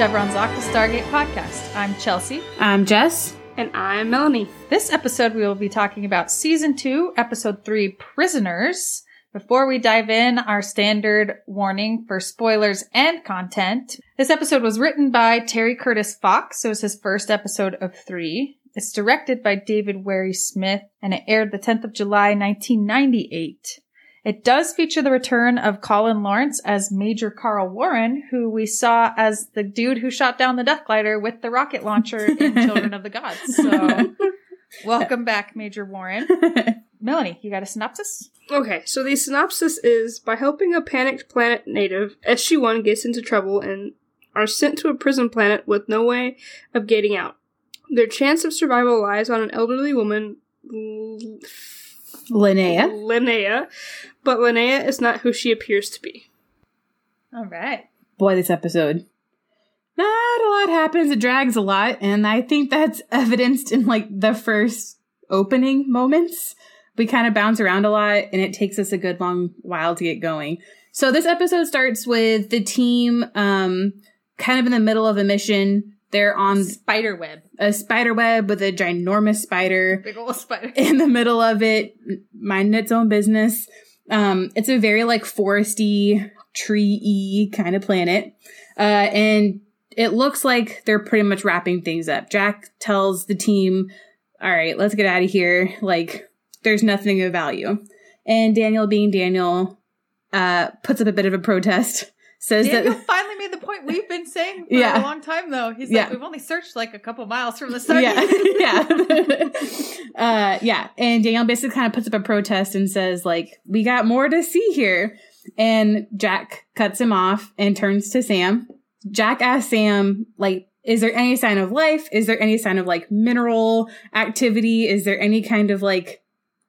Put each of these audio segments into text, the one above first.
Welcome to Chevron's Octa Stargate podcast. I'm Chelsea. I'm Jess. And I'm Melanie. This episode, we will be talking about season two, episode three, Prisoners. Before we dive in, our standard warning for spoilers and content. This episode was written by Terry Curtis Fox, so it's his first episode of three. It's directed by David Warry-Smith, and it aired the 10th of July, 1998. It does feature the return of Colin Lawrence as Major Carl Warren, who we saw as the dude who shot down the Death Glider with the rocket launcher in Children of the Gods. So, welcome back, Major Warren. Melanie, you got a synopsis? Okay, so the synopsis is by helping a panicked planet native, SG1 gets into trouble and are sent to a prison planet with no way of getting out. Their chance of survival lies on an elderly woman, L- Linnea. Linnea, but Linnea is not who she appears to be. All right. Boy, this episode. Not a lot happens. It drags a lot, and I think that's evidenced in like the first opening moments. We kind of bounce around a lot, and it takes us a good long while to get going. So this episode starts with the team um kind of in the middle of a mission. They're on Spider web. a spider web with a ginormous spider. Big old spider. in the middle of it, minding its own business. Um, it's a very like foresty, tree-y kind of planet. Uh, and it looks like they're pretty much wrapping things up. Jack tells the team, all right, let's get out of here. Like, there's nothing of value. And Daniel, being Daniel, uh, puts up a bit of a protest, says Daniel that, finally made the point we've been saying for Yeah. a long time, though. He's Yeah. like, we've only searched like a couple miles from the start. yeah, yeah, uh, yeah. And Daniel basically kind of puts up a protest and says, like, we got more to see here. And Jack cuts him off and turns to Sam. Jack asks Sam, like, is there any sign of life? Is there any sign of like mineral activity? Is there any kind of like,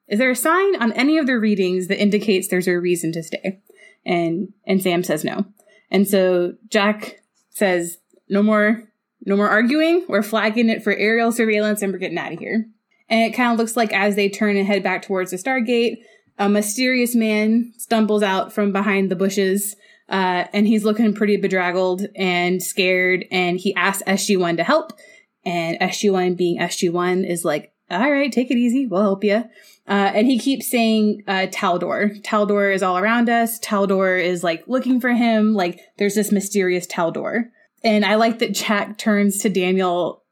is there a sign on any of the readings that indicates there's a reason to stay? And, and Sam says no. And so Jack says, no more no more arguing. We're flagging it for aerial surveillance and we're getting out of here. And it kind of looks like as they turn and head back towards the Stargate, a mysterious man stumbles out from behind the bushes. Uh, and he's looking pretty bedraggled and scared. And he asks SG1 to help. And SG1 being SG1 is like, all right, take it easy. We'll help you. Uh, and he keeps saying, uh, Taldor. Taldor is all around us. Taldor is like looking for him. Like there's this mysterious Taldor. And I like that Jack turns to Daniel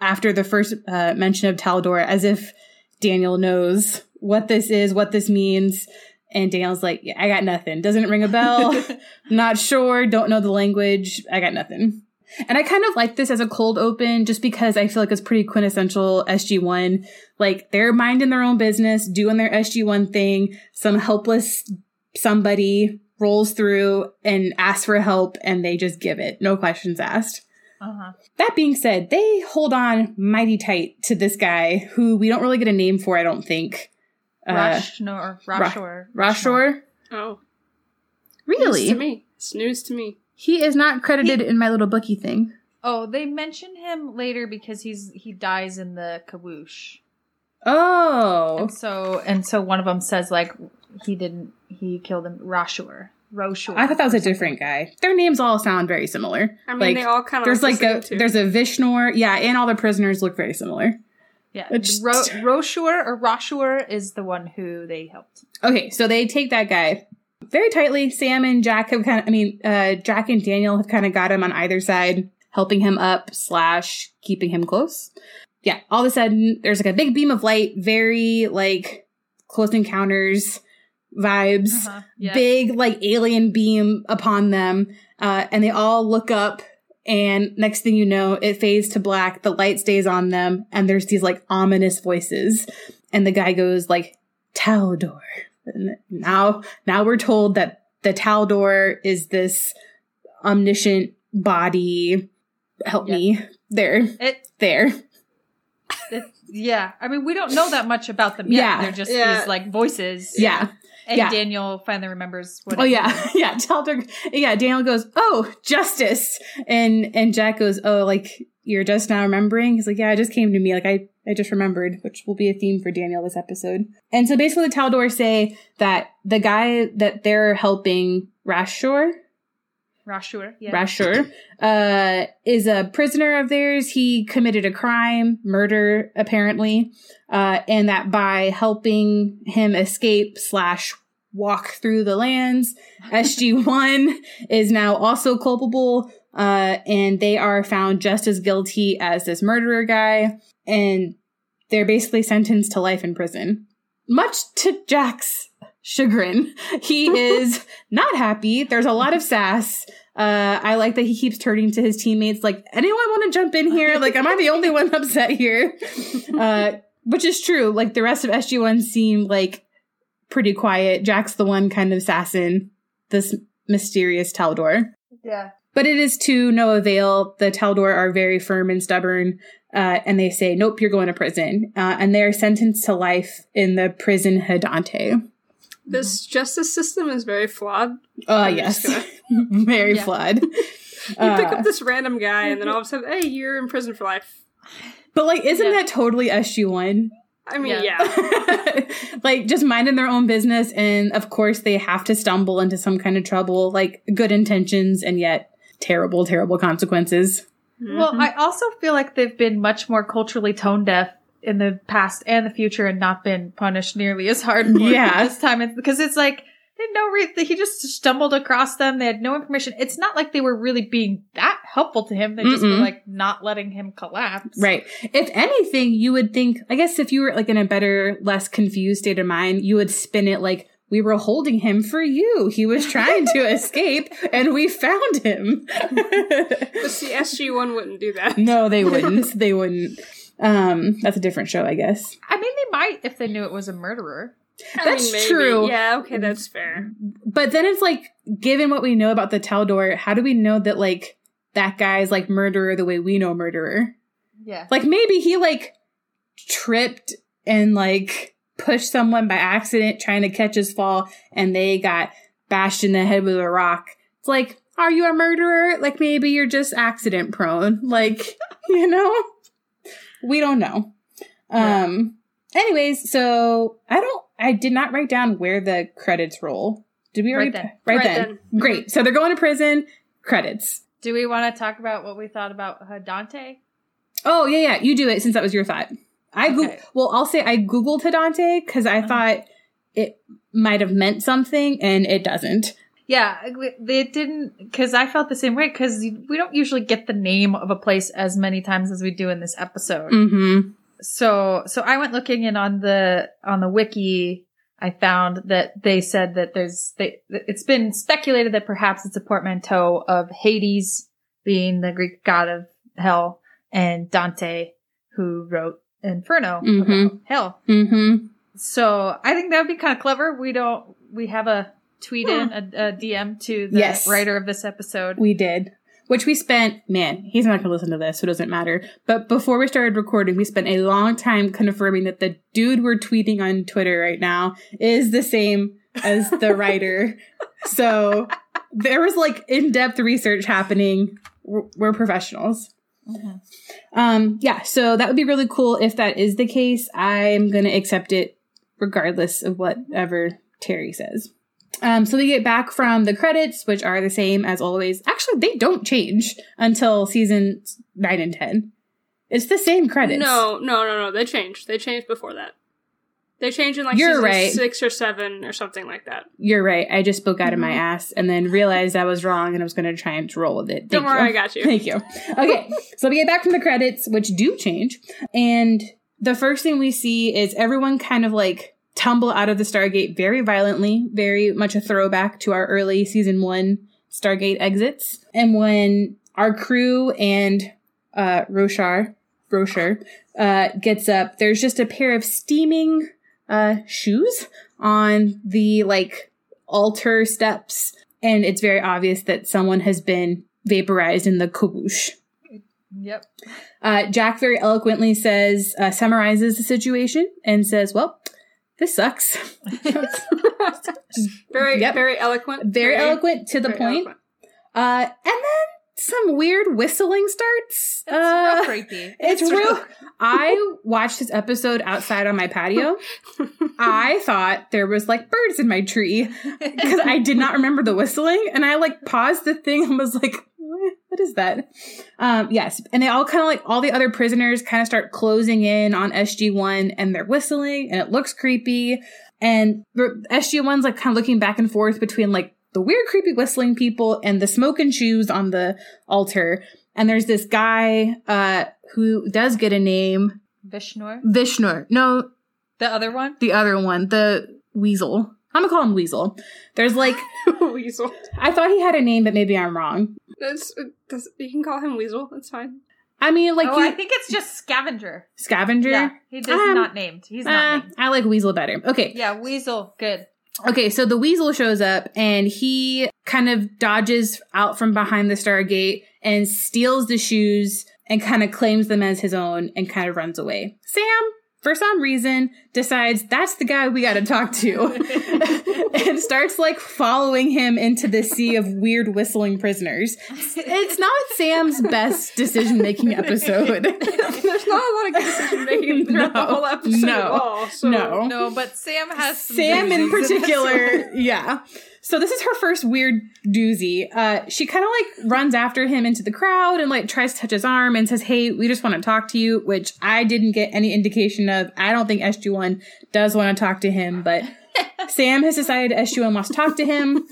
after the first uh, mention of Taldor as if Daniel knows what this is, what this means. And Daniel's like, yeah, I got nothing. Doesn't ring a bell. Not sure. Don't know the language. I got nothing. And I kind of like this as a cold open just because I feel like it's pretty quintessential SG1. Like they're minding their own business, doing their SG1 thing. Some helpless somebody rolls through and asks for help and they just give it. No questions asked. Uh-huh. That being said, they hold on mighty tight to this guy who we don't really get a name for, I don't think. Uh, Rush, no, or Rashor. Rashor? Oh. Really? News to me. It's news to me. He is not credited in my little bookie thing. Oh, they mention him later because he's he dies in the kawoosh. Oh. And so and so one of them says like he didn't he killed him Rashur. Roshur. I thought that was a different guy. Their names all sound very similar. I mean, like, they all kind of there's like the a too. there's a Vishnor, yeah, and all the prisoners look very similar. Yeah. It's- Ro- Roshur or Rashur is the one who they helped. Okay, so they take that guy very tightly. Sam and Jack have kind of, I mean, uh, Jack and Daniel have kind of got him on either side, helping him up slash keeping him close. Yeah, all of a sudden there's like a big beam of light, very like close encounters vibes, Uh-huh. Yeah. big like alien beam upon them, uh, and they all look up. And next thing you know, it fades to black. The light stays on them, and there's these like ominous voices. And the guy goes like, Taldor. And now, now we're told that the Taldor is this omniscient body. Help Yeah. me. There, It, there. it yeah. I mean we don't know that much about them yet. Yeah. They're just Yeah. these like voices. Yeah. And Yeah. Daniel finally remembers what Oh it yeah, means. yeah. Taldor. Yeah. Daniel goes, "Oh, justice," and and Jack goes, "Oh, like you're just now remembering." He's like, "Yeah, it just came to me. Like I I just remembered," which will be a theme for Daniel this episode. And so basically, the Taldor say that the guy that they're helping, Rashor, Rashur. Yeah. Rashur, uh, is a prisoner of theirs. He committed a crime, murder, apparently, uh, and that by helping him escape slash walk through the lands, SG1 is now also culpable, uh, and they are found just as guilty as this murderer guy, and they're basically sentenced to life in prison. Much to Jack's chagrin. He is not happy. There's a lot of sass. Uh, I like that he keeps turning to his teammates like, anyone want to jump in here? Like, am I the only one upset here? Uh, which is true. Like, the rest of SG1 seem like pretty quiet. Jack's the one kind of sassing this mysterious Taldor. Yeah. But it is to no avail. The Taldor are very firm and stubborn, uh, and they say, nope, you're going to prison. Uh, and they're sentenced to life in the prison Hadante. This justice system is very flawed. Uh, I'm yes. very flawed. You pick Uh, up this random guy, and then all of a sudden, hey, you're in prison for life. but, like, isn't Yeah. that totally SG1? I mean, Yeah. yeah. like, just minding their own business. And of course, they have to stumble into some kind of trouble, like good intentions, and yet terrible, terrible consequences. Well, Mhm. I also feel like they've been much more culturally tone deaf in the past and the future and not been punished nearly as hard for Yeah. this time. It's because it's like they had no re- he just stumbled across them. They had no information. It's not like they were really being that helpful to him. They just were Mm-mm. like not letting him collapse. Right. If anything, you would think, I guess if you were like in a better, less confused state of mind, you would spin it like, we were holding him for you. He was trying to escape and we found him. But see, SG One wouldn't do that. no, they wouldn't. They wouldn't. Um, that's a different show, I guess. I mean, they might if they knew it was a murderer. I That's maybe. true. Yeah, okay, that's fair. But then it's like, given what we know about the Taldor, how do we know that like that guy's like murderer the way we know murderer? Yeah. Like maybe he like tripped and like pushed someone by accident trying to catch his fall and they got bashed in the head with a rock. It's like, are you a murderer? Like maybe you're just accident prone. Like, you know? We don't know. Yeah. Um anyways, so I don't I did not write down where the credits roll. Did we already Right then. Right, Right then. Great. So they're going to prison. Credits. Do we want to talk about what we thought about Dante? Oh yeah, yeah. You do it since that was your thought. I go- Okay. well, I'll say I googled Hidante because I Uh-huh. thought it might have meant something, and it doesn't. Yeah, it didn't because I felt the same way because we don't usually get the name of a place as many times as we do in this episode. Mm-hmm. So, so I went looking and on the on the wiki, I found that they said that there's they it's been speculated that perhaps it's a portmanteau of Hades being the Greek god of hell and Dante who wrote Inferno Mhm. about hell. Mm-hmm. So I think that would be kind of clever. We don't we have a tweet in a, a DM to the Yes. writer of this episode. We did. Which we spent, man, he's not going to listen to this, so it doesn't matter. But before we started recording, we spent a long time confirming that the dude we're tweeting on Twitter right now is the same as the writer. So there was like in depth research happening. We're, we're professionals. Um, yeah, so that would be really cool if that is the case. I'm gonna accept it regardless of whatever Terry says. Um, so they get back from the credits, which are the same as always. Actually, they don't change until season nine and ten. It's the same credits. No, no, no, no. They changed. They changed before that. They changed in like You're season right. six or seven or something like that. You're right. I just spoke out of my Mhm. ass and then realized I was wrong and I was going to try and roll with it. Don't worry, you. I got you. Thank you. Okay, so we get back from the credits, which do change, and the first thing we see is everyone kind of like tumble out of the Stargate very violently, very much a throwback to our early season one Stargate exits. And when our crew and uh, Roshar, Roshar, uh, gets up, there's just a pair of steaming uh, shoes on the like altar steps, and it's very obvious that someone has been vaporized in the kawoosh. Yep. Uh, Jack very eloquently says, uh, summarizes the situation and says, "Well, this sucks." Very, Yep. very eloquent. very eloquent to the point. Uh, and then some weird whistling starts. It's Uh, real creepy. It's real. I watched this episode outside on my patio. I thought there was like birds in my tree because I did not remember the whistling, and I like paused the thing and was like, "What? What is that?" Um, yes, and they all kind of like all the other prisoners kind of start closing in on SG One, and they're whistling, and it looks creepy. And SG One's like kind of looking back and forth between like the weird, creepy whistling people and the smoking shoes on the altar. And there's this guy uh, who does get a name, Vishnor. Vishnor. No, The other one? the other one, the Weasel. I'm gonna call him Weasel. There's like, Weasel. I thought he had a name, but maybe I'm wrong. That's, that's, you can call him Weasel. That's fine. I mean, like oh, you, I think it's just scavenger. scavenger. Yeah, he does Um, not named. He's Uh, not named. I like Weasel better. Okay, Yeah, weasel. Good. Okay, so the weasel shows up and he kind of dodges out from behind the Stargate and steals the shoes and kind of claims them as his own and kind of runs away. Sam, for some reason, decides that's the guy we got to talk to and starts like following him into the sea of weird whistling prisoners. It's not Sam's best decision making episode. There's not a lot of good decision making throughout the whole episode No. at all. So. No. No, but Sam has some Sam in particular, one. yeah. So this is her first weird doozy. Uh, she kind of like runs after him into the crowd and like tries to touch his arm and says, "Hey, we just want to talk to you," which I didn't get any indication of. I don't think SG One does want to talk to him, but Sam has decided One wants to talk to him.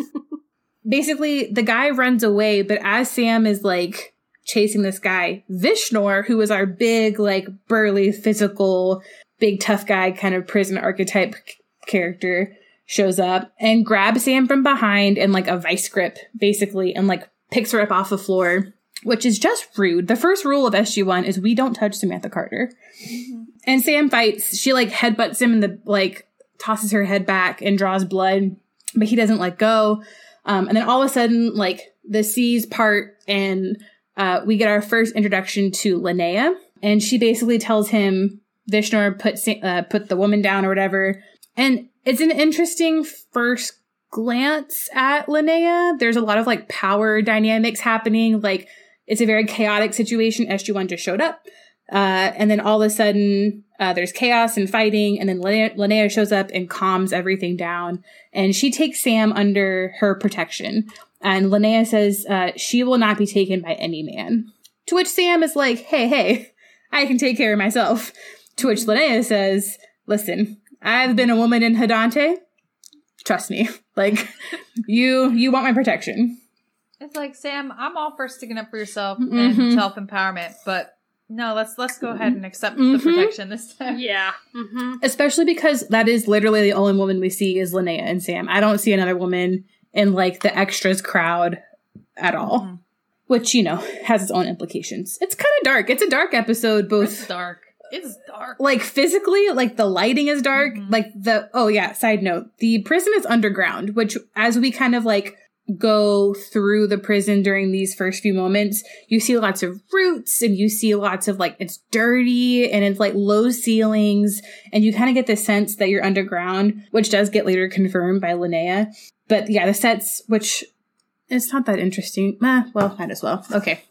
Basically, the guy runs away, but as Sam is like chasing this guy, Vishnor, who is our big, like burly, physical, big tough guy kind of prison archetype c- character shows up and grabs Sam from behind and like a vice grip, basically, and like picks her up off the floor, which is just rude. The first rule of SG1 is we don't touch Samantha Carter. Mm-hmm. And Sam fights. She like headbutts him in the like tosses her head back and draws blood, but he doesn't let go. Um, and then all of a sudden, like the seas part and uh, we get our first introduction to Linnea, and she basically tells him Vishnor put uh, put the woman down or whatever. And it's an interesting first glance at Linnea. There's a lot of like power dynamics happening. Like it's a very chaotic situation. SG1 just showed up. Uh, and then all of a sudden, uh, there's chaos and fighting, and then Linnea, Linnea shows up and calms everything down. And she takes Sam under her protection. And Linnea says uh, she will not be taken by any man. To which Sam is like, hey, hey, I can take care of myself. To which Linnea says, listen, I've been a woman in Hadante. Trust me. Like, you, you want my protection. It's like Sam, I'm all for sticking up for yourself Mhm. and self empowerment, but no, let's let's go ahead and accept Mhm. the protection this time. Yeah. Mm-hmm. Especially because that is literally the only woman we see is Linnea and Sam. I don't see another woman in like the extras crowd at all. Mhm. Which, you know, has its own implications. It's kind of dark. It's a dark episode, both It's dark. It's dark. like physically, like the lighting is dark. Mhm. Like the oh yeah, side note, the prison is underground, which as we kind of like go through the prison during these first few moments, you see lots of roots and you see lots of like it's dirty and it's like low ceilings and you kind of get the sense that you're underground, which does get later confirmed by Linnea. But yeah, the sets which it's not that interesting. Eh, well, might as well. Okay.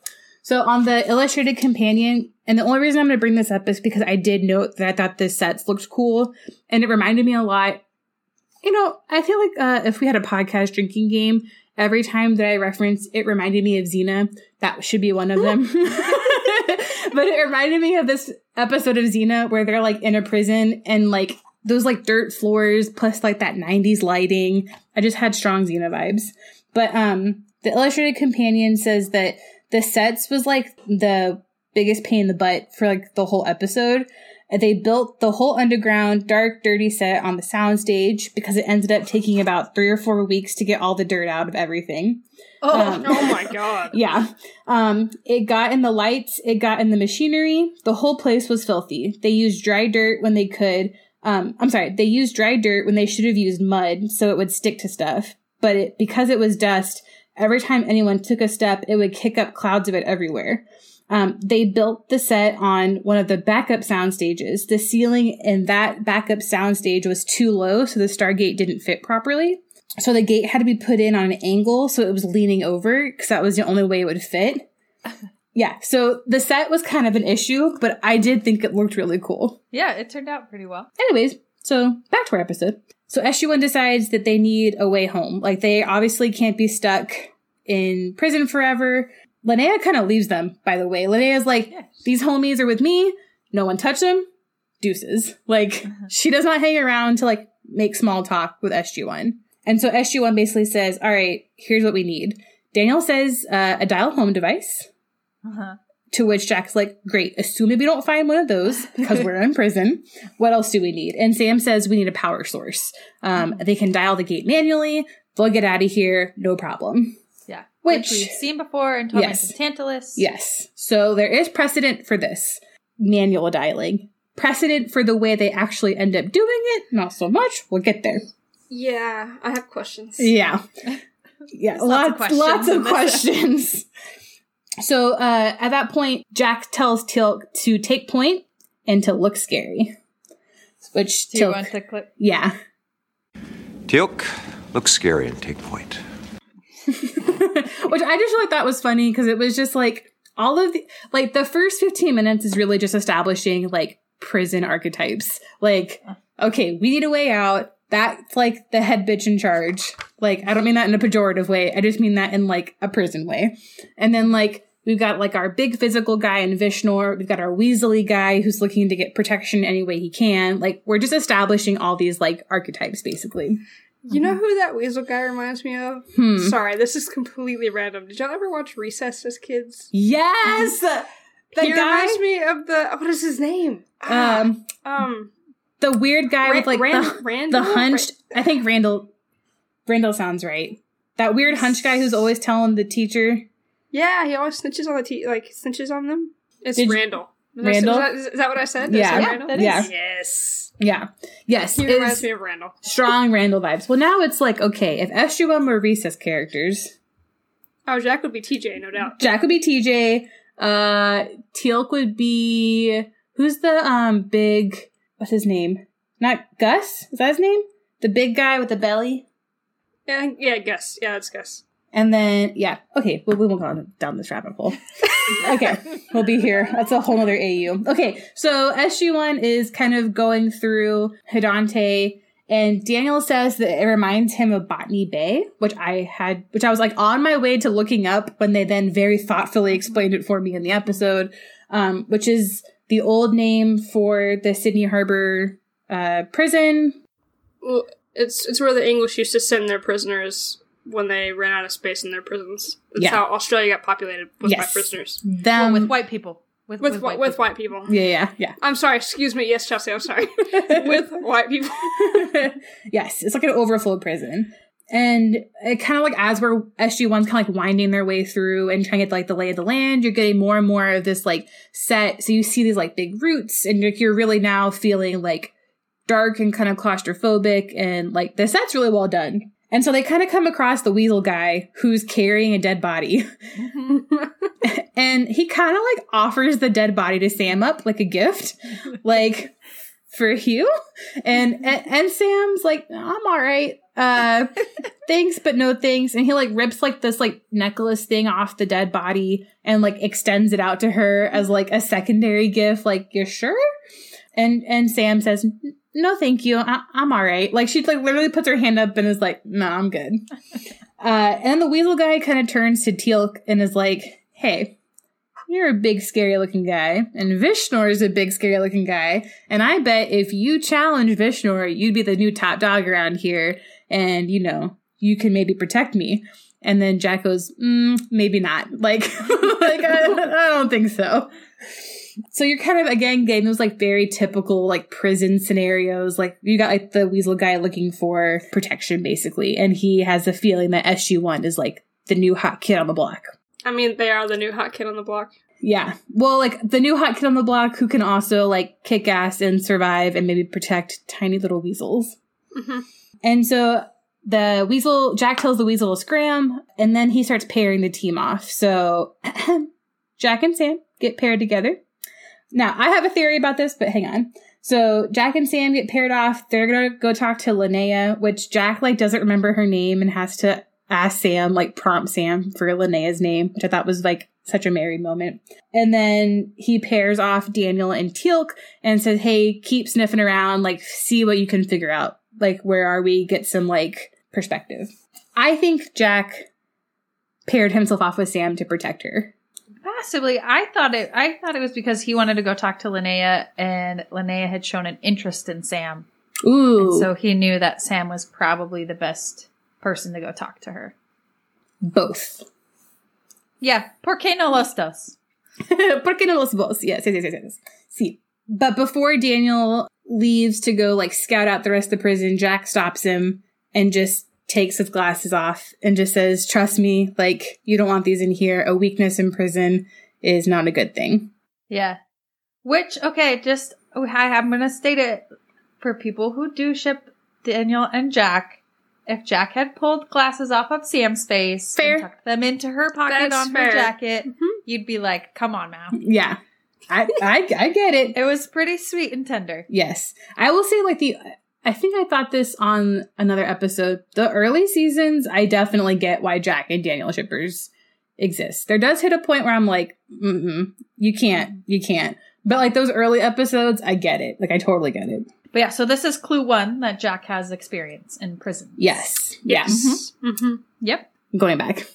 So on the illustrated companion, and the only reason I'm going to bring this up is because I did note that I thought the sets looked cool, and it reminded me a lot. You know, I feel like uh, if we had a podcast drinking game, every time that I reference it reminded me of Xena. That should be one of them. but it reminded me of this episode of Xena where they're like in a prison and like those like dirt floors plus like that 90s lighting. I just had strong Xena vibes. But um the illustrated companion says that the sets was like the biggest pain in the butt for like the whole episode. They built the whole underground, dark, dirty set on the soundstage because it ended up taking about three or four weeks to get all the dirt out of everything. Oh, Um, Oh my god. Yeah. Um, it got in the lights, it got in the machinery. The whole place was filthy. They used dry dirt when they could. Um, I'm sorry, they used dry dirt when they should have used mud so it would stick to stuff. But it, because it was dust, every time anyone took a step, it would kick up clouds of it everywhere. Um, they built the set on one of the backup sound stages. The ceiling in that backup sound stage was too low, so the Stargate didn't fit properly. So the gate had to be put in on an angle, so it was leaning over because that was the only way it would fit. Yeah, so the set was kind of an issue, but I did think it looked really cool. Yeah, it turned out pretty well. Anyways, so back to our episode. So SG1 decides that they need a way home. Like they obviously can't be stuck in prison forever. Linnea kind of leaves them, by the way. Linnea's like, these homies are with me. No one touch them. Deuces. Like, she does not hang around to like make small talk with SG1. And so SG1 basically says, all right, here's what we need. Daniel says uh, a dial home device. Uh-huh. To which Jack's like, great, assuming we don't find one of those because we're in prison, what else do we need? And Sam says we need a power source. Um, they can dial the gate manually. They'll get out of here, no problem. Yeah. Which- we've seen before in Torment Yes. and Tantalus. Yes. So there is precedent for this manual dialing. Precedent for the way they actually end up doing it, not so much. We'll get there. Yeah, I have questions. Yeah. Yeah, There's lots of lots, lots questions of questions. So uh, at that point, Jack tells Teal'c to take point and to look scary. Which Do you want to click? yeah. Teal'c, look scary and take point. Which I just thought that was funny because it was just like all of the like the first 15 minutes is really just establishing like prison archetypes. Like, okay, we need a way out. That's like the head bitch in charge. Like, I don't mean that in a pejorative way. I just mean that in like a prison way. And then like we've got like our big physical guy in Vishnor. We've got our Weasley guy who's looking to get protection any way he can. Like, we're just establishing all these like archetypes basically. You know who that weasel guy reminds me of? Hmm. Sorry, this is completely random. Did y'all ever watch Recess as kids? Yes! The he guy, reminds me of the what is his name? Ah, um, um, the weird guy Ra- with like Rand- the, Randall? the hunched. I think Randall. Randall sounds right. That weird hunch guy who's always telling the teacher. yeah, he always snitches on the te- like snitches on them. It's Did you- Randall. Is That, is, that, is that what I said? Did I Yeah. say Yeah, Randall? that is. Yeah. Yes. Yeah. Yes. He reminds me of Randall. strong Randall vibes. Well, now it's like okay, if SG1 were recess characters, Oh, Jack would be TJ, no doubt. Jack would be TJ. Uh, Teal'c would be who's the um big what's his name? Not Gus. Is that his name? The big guy with the belly. Yeah, yeah, Gus. Yeah, it's Gus. And then, yeah, okay, well, we won't go down this rabbit hole. okay, we'll be here. That's a whole other AU. Okay, so SG1 is kind of going through Hidante, and Daniel says that it reminds him of Botany Bay, which I had, which I was like on my way to looking up when they then very thoughtfully explained it for me in the episode, um, which is the old name for the Sydney Harbor uh, prison. Well, it's it's where the English used to send their prisoners when they ran out of space in their prisons. That's Yeah. how Australia got populated with Yes. white prisoners. Them, with white people. With, With, with, with white people. yeah, yeah, yeah. I'm sorry, excuse me. Yes, Chelsea, I'm sorry. with white people. yes, it's like an overflow prison. And it kind of like as we're SG1's kind of like winding their way through and trying to get like the lay of the land, you're getting more and more of this like set. So you see these like big roots and you're, you're really now feeling like dark and kind of claustrophobic and like the set's really well done. And so they kind of come across the weasel guy who's carrying a dead body. and he kind of like offers the dead body to Sam up like a gift. like for Hugh. And, and and Sam's like, I'm all right. Uh thanks, but no thanks. And he like rips like this like necklace thing off the dead body and like extends it out to her as like a secondary gift. Like, you're sure? And and Sam says, no, thank you. I- I'm all right. Like she like literally puts her hand up and is like, no, I'm good. uh, and the weasel guy kind of turns to Teal'c and is like, hey, you're a big, scary looking guy, and Vishnor is a big, scary looking guy. And I bet if you challenge Vishnor, you'd be the new top dog around here, and you know, you can maybe protect me. And then Jack goes, mm, maybe not. Like, like I, I don't think so. So you're kind of again getting those like very typical like prison scenarios. Like you got like the weasel guy looking for protection basically, and he has a feeling that SG One is like the new hot kid on the block. I mean, they are the new hot kid on the block. Yeah. Well, like the new hot kid on the block who can also like kick ass and survive and maybe protect tiny little weasels. Mhm. And so the weasel, Jack tells the weasel to scram and then he starts pairing the team off. So Jack and Sam get paired together. Now, I have a theory about this, but hang on. So Jack and Sam get paired off. They're gonna go talk to Linnea, which Jack like doesn't remember her name and has to ask Sam, like prompt Sam for Linnea's name, which I thought was like such a merry moment. And then he pairs off Daniel and Teal'c and says, Hey, keep sniffing around, like see what you can figure out. Like, where are we? Get some like perspective. I think Jack paired himself off with Sam to protect her. Possibly. I thought it I thought it was because he wanted to go talk to Linnea and Linnea had shown an interest in Sam. Ooh. And so he knew that Sam was probably the best person to go talk to her. both. Yeah, ¿por qué no los dos? ¿Por qué no los dos? Yes, yes, yes, yes. Sí. But before Daniel leaves to go like scout out the rest of the prison, Jack stops him and just takes his glasses off and just says, trust me, like you don't want these in here. A weakness in prison is not a good thing. Yeah. Which, okay, just, I'm going to state it for people who do ship Daniel and Jack. If Jack had pulled glasses off of Sam's face Fair. and tucked them into her pocket That's on fair. her jacket, Mhm. you'd be like, come on now. Yeah. I, I, I get it. It was pretty sweet and tender. Yes. I will say like the I think I thought this on another episode. The early seasons, I definitely get why Jack and Daniel shippers exist. There does hit a point where I'm like, mm you can't, you can't. But like those early episodes, I get it. Like I totally get it. But yeah, so this is clue one that Jack has experience in prison. Yes. Yeah. Mm-hmm. Yep. Going back.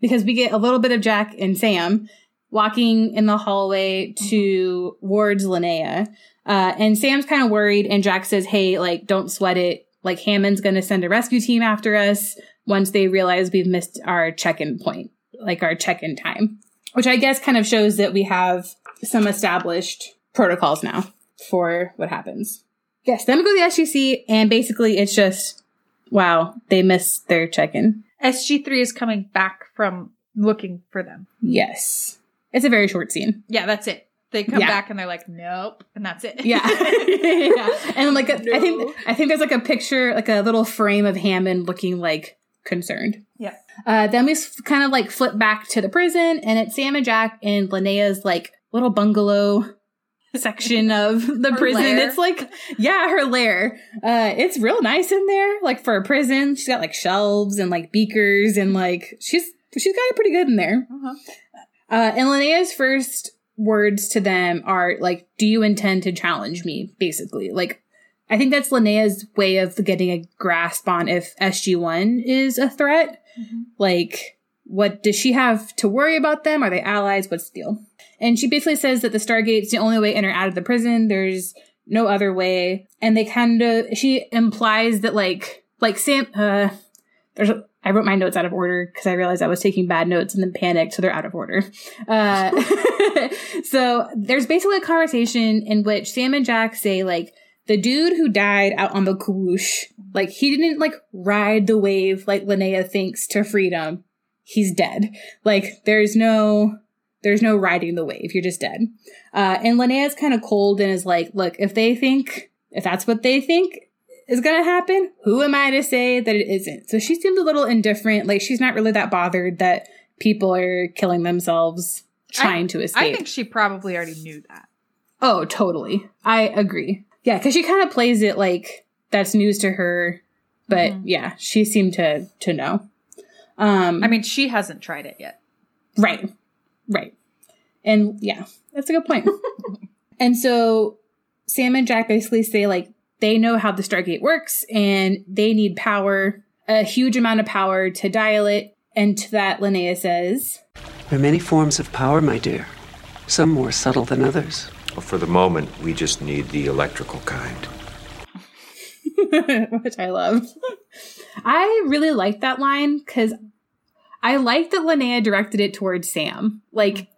Because we get a little bit of Jack and Sam walking in the hallway to wards Linnea. Uh, and Sam's kind of worried, and Jack says, Hey, like, don't sweat it. Like, Hammond's gonna send a rescue team after us once they realize we've missed our check in point, like our check in time. Which I guess kind of shows that we have some established protocols now for what happens. Yes, then we go to the SGC, and basically it's just, wow, they missed their check in. SG3 is coming back from looking for them. Yes. It's a very short scene. Yeah, that's it. They come Yeah. back and they're like, nope, and that's it. Yeah. yeah. And like, a, I No. think, I think there's like a picture, like a little frame of Hammond looking like concerned. Yeah. Uh, then we kind of like flip back to the prison and it's Sam and Jack and Linnea's like little bungalow section of the Her prison. lair. It's like, yeah, her lair. Uh, it's real nice in there. Like for a prison, she's got like shelves and like beakers and like she's, she's got it pretty good in there. Uh-huh. Uh, and Linnea's first words to them are like, "Do you intend to challenge me?" Basically, like, I think that's Linnea's way of getting a grasp on if SG One is a threat. Mhm. Like, what does she have to worry about them? Are they allies? What's the deal? And she basically says that the Stargate's the only way in or out of the prison. There's no other way. And they kind of she implies that like like Sam uh there's a, I wrote my notes out of order because I realized I was taking bad notes and then panicked, so they're out of order. Uh, so there's basically a conversation in which Sam and Jack say like the dude who died out on the Kawoosh, like he didn't like ride the wave like Linnea thinks to freedom. He's dead. Like there's no there's no riding the wave. You're just dead. Uh, and Linnea's kind of cold and is like, look, if they think, if that's what they think is going to happen, who am I to say that it isn't? So she seemed a little indifferent. Like she's not really that bothered that people are killing themselves trying to escape. I think she probably already knew that. Oh, totally. I agree. Yeah, because she kind of plays it like that's news to her, but Mhm. yeah, she seemed to to know. Um, I mean, she hasn't tried it yet. Right. Right. And yeah, that's a good point. and so Sam and Jack basically say like they know how the Stargate works and they need power, a huge amount of power to dial it. And to that, Linnea says, There are many forms of power, my dear. Some more subtle than others. Well, for the moment, we just need the electrical kind. which I love. I really like that line because I like that Linnea directed it towards Sam. Like,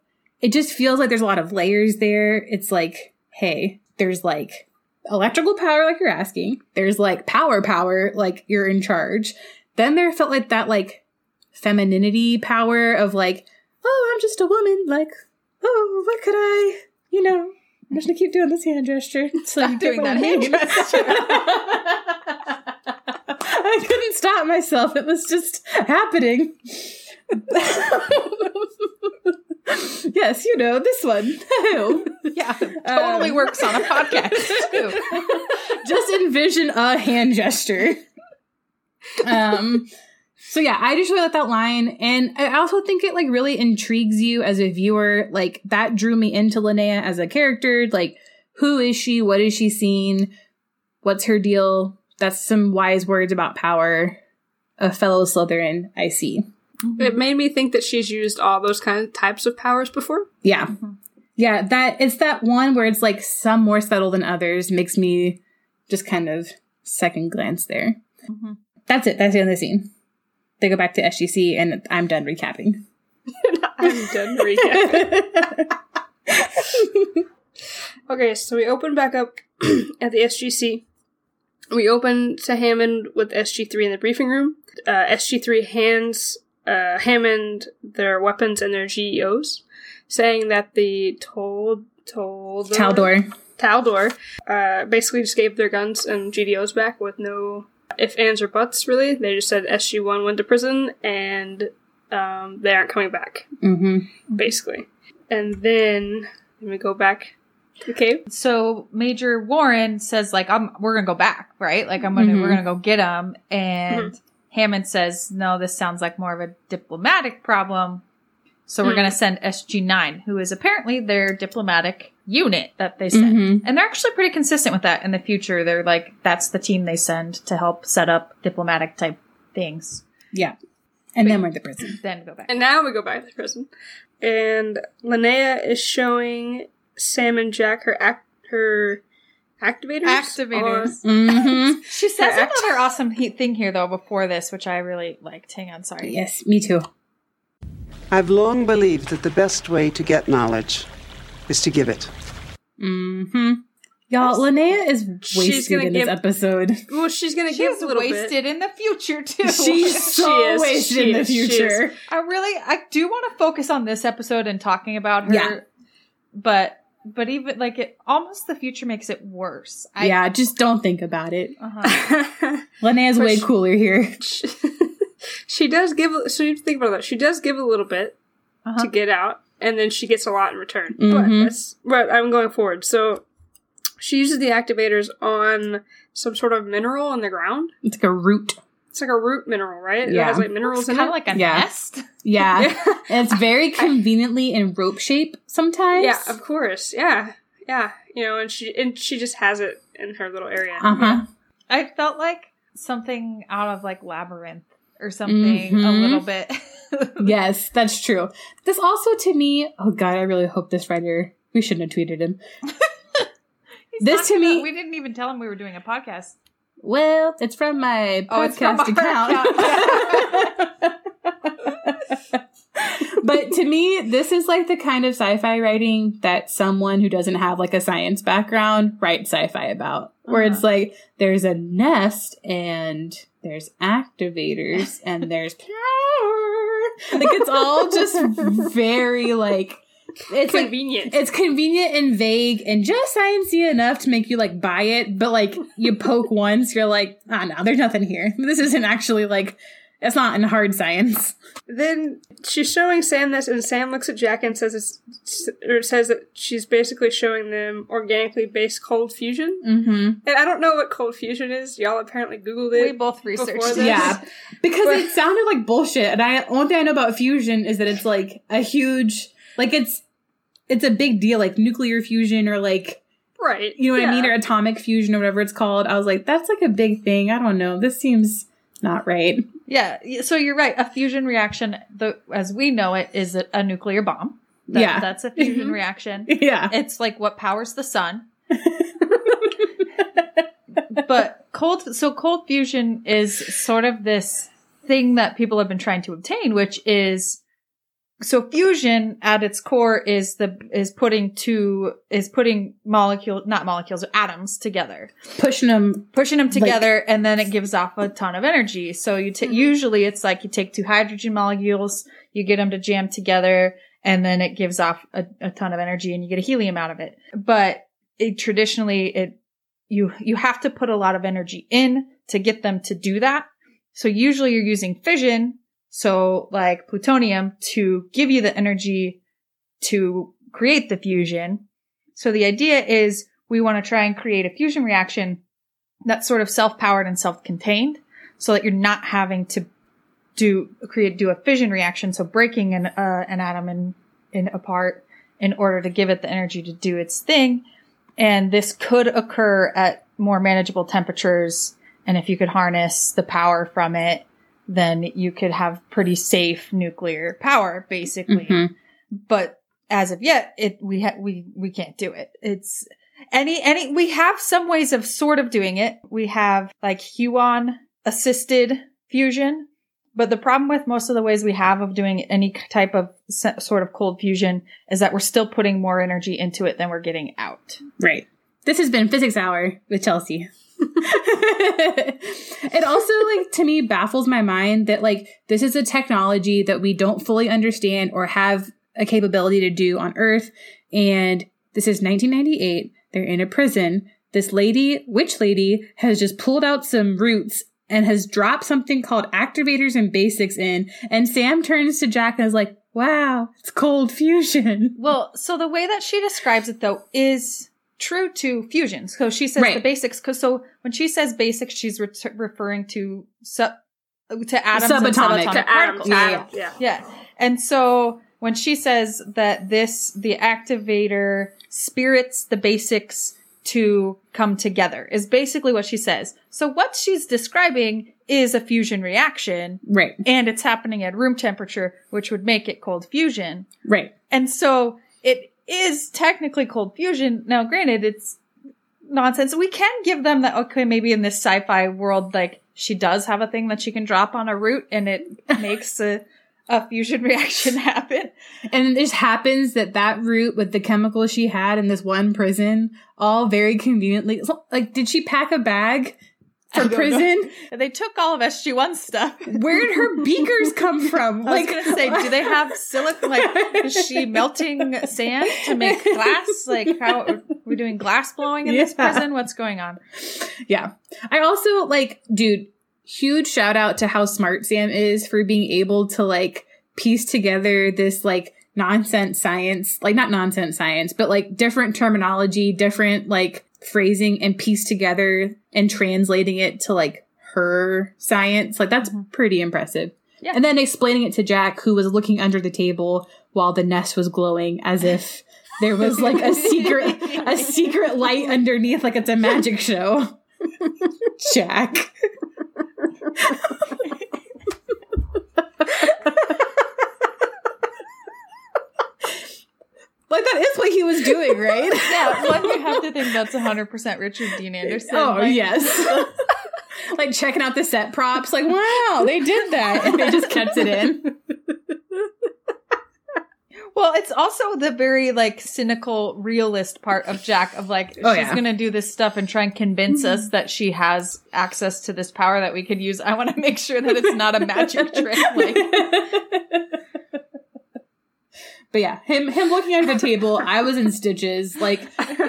it just feels like there's a lot of layers there. It's like, hey, there's like electrical power, like you're asking. There's like power, power, like you're in charge. Then there felt like that, like femininity power of like, oh, I'm just a woman. Like, oh, what could I, you know, I'm just gonna keep doing this hand gesture. So get doing that hand mean. I couldn't stop myself. It was just happening. yes, you know, this one. Yeah, totally Um, works on a podcast too. just envision a hand gesture. Um so yeah, I just really like that line and I also think it like really intrigues you as a viewer. Like that drew me into Linnea as a character. Like who is she? What is she seen? What's her deal? That's some wise words about power. A fellow Slytherin, I see. It made me think that she's used all those kind of types of powers before. Yeah. Mm-hmm. Yeah, that it's that one where it's like some more subtle than others makes me just kind of second glance there. Mhm. That's it. That's the end of the scene. They go back to SGC and I'm done recapping. I'm done recapping. Okay, so we open back up at the SGC. We open to Hammond with SG3 in the briefing room. Uh, SG3 hands uh, Hammond their weapons and their GDOs, saying that the told told Taldor. Taldor uh, basically just gave their guns and GDOs back with no if, ands, or buts, really. They just said SG1 went to prison and um, they aren't coming back, Mm-hmm. basically. And then, let me go back Okay. So Major Warren says like I'm we're gonna go back, right? Like I'm gonna Mhm. we're gonna go get him and Hammond says, No, this sounds like more of a diplomatic problem. So we're Hmm. gonna send SG nine, who is apparently their diplomatic unit that they send. Mhm. And they're actually pretty consistent with that in the future. They're like that's the team they send to help set up diplomatic type things. Yeah. And then we're the prison. Then go back. And now we go back to the prison. And Linnea is showing Sam and Jack her act her activators. Activators. Mm-hmm. She says Her act- another awesome he- thing here though before this, which I really liked. Hang on, sorry. Yes, me too. I've long believed that the best way to get knowledge is to give it. Mm-hmm. Y'all, Linnea is She's wasted gonna in this give- episted. Well, she's gonna give She's a little wasted bit. in the future too. She's so is, wasted she in the is, she future. I really, I do want to focus on this episode and talking about her, Yeah. but but even like it, almost the future makes it worse. I, yeah, just don't think about it. Uh-huh. Linnea's But way she- cooler here. she, she does give. So you think about that. She does give a little bit Uh-huh. to get out, and then she gets a lot in return. Mhm. But that's but I'm going forward. So she uses the activators on some sort of mineral on the ground. It's like a root. It's like a root mineral, right? Yeah. It Yeah. has like minerals in kind it. of like a Yeah. nest. Yeah. yeah. and it's very conveniently in rope shape sometimes. yeah, of course. Yeah, yeah. You know, and she and she just has it in her little area. Uh huh. I felt like something out of like labyrinth or something a Mhm. little bit. Yes, that's true. This also to me, oh god, I really hope this writer. We shouldn't have tweeted him. This to gonna- me- we didn't even tell him we were doing a podcast. Well, it's from my Oh, podcast account. but to me, this is like the kind of sci-fi writing that someone who doesn't have like a science background writes sci-fi about. Where it's like there's a nest and there's activators and there's power. Like it's all just very like it's like Convenient. it's convenient and vague and just sciencey enough to make you like buy it, but like you poke once, you're like, ah, no, there's nothing here. This isn't actually like, it's not in hard science. then she's showing Sam this, and Sam looks at Jack and says it's, or says that she's basically showing them organically based cold fusion. Mm-hmm. And I don't know what cold fusion is. Y'all apparently Googled it. we both researched it. this. Yeah, because But- it sounded like bullshit. And I one thing I know about fusion is that it's like a huge, like it's it's a big deal, like nuclear fusion or like right. you know what I mean, or atomic fusion or whatever it's called. I was like, that's like a big thing. I don't know. This seems not right. Yeah, so you're right. A fusion reaction, the as we know it, is a, nuclear bomb. That- Yeah. that's a fusion Mhm. reaction. Yeah. It's like what powers the sun. but cold, so cold fusion is sort of this thing that people have been trying to obtain, which is so fusion at its core is the is putting two is putting molecule not molecules atoms together. Pushing them. pushing them Like- together and then it gives off a ton of energy. So you take mm-hmm. usually it's like you take two hydrogen molecules you get them to jam together and then it gives off a, a ton of energy and you get a helium out of it. But it traditionally it you you have to put a lot of energy in to get them to do that. So usually you're using fission so like plutonium to give you the energy to create the fusion. So the idea is we want to try and create a fusion reaction that's sort of self-powered and self-contained so that you're not having to do create do a fission reaction so breaking an uh, an atom in in apart in order to give it the energy to do its thing and this could occur at more manageable temperatures and if you could harness the power from it then you could have pretty safe nuclear power basically Mhm. but as of yet it we ha- we we can't do it it's any any we have some ways of sort of doing it we have like muon assisted fusion but the problem with most of the ways we have of doing any type of sort of cold fusion is that we're still putting more energy into it than we're getting out Right. This has been Physics Hour with Chelsea. it also like to me baffles my mind that like this is a technology that we don't fully understand or have a capability to do on earth. And this is 1998 they're in a prison. This lady witch lady has just pulled out some roots and has dropped something called activators and basics in. And sam turns to jack and is like wow it's cold fusion. Well so the way that she describes it though is true to fusion so she says Right. the basics because so when she says basics she's re- referring to sub to atoms and Subatomic. subatomic To atoms. particles. Yeah, yeah. Yeah. And so when she says that this, the activator spirits the basics to come together is basically what she says. So what she's describing is a fusion reaction right and it's happening at room temperature, which would make it cold fusion. right And so it is technically cold fusion. Now, granted, it's nonsense. We can give them that, okay, maybe in this sci-fi world, like she does have a thing that she can drop on a root and it makes a, a fusion reaction happen. And it just happens that that root with the chemicals she had in this one prison, all very conveniently, like, did she pack a bag for prison? And they took all of SG1 stuff. Where did her beakers come from? I was gonna say, do they have silicon? Like, is she melting sand to make glass? Like, how we're we doing glass blowing in this prison? What's going on? Yeah. I also like, dude, huge shout out to how smart Sam is for being able to like piece together this like nonsense science, like not nonsense science, but like different terminology, different like phrasing and piece together and translating it to like her science. Like that's mm-hmm. pretty impressive. Yeah. And then explaining it to Jack, who was looking under the table while the nest was glowing as if there was like a secret, a secret light underneath, like it's a magic show. Jack. like that is what he was doing, right? Yeah, one you have to think that's 100% Richard Dean Anderson. Oh Like, yes. like checking out the set props, like wow, they did that, and they just kept it in. Well, it's also the very like cynical realist part of Jack of like Oh, she's yeah. gonna do this stuff and try and convince us that she has access to this power that we could use. I want to make sure that it's not a magic trick. Like, But yeah, him him looking under the table, I was in stitches. Like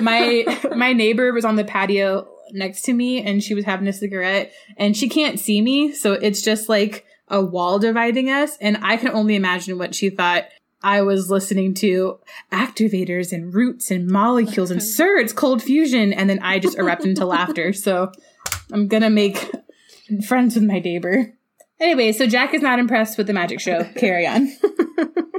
my my neighbor was on the patio next to me and she was having a cigarette and she can't see me, so it's just like a wall dividing us and I can only imagine what she thought I was listening to activators and roots and molecules and sir, it's cold fusion and then I just erupt into laughter. So I'm going to make friends with my neighbor. Anyway, so Jack is not impressed with the magic show. Carry on.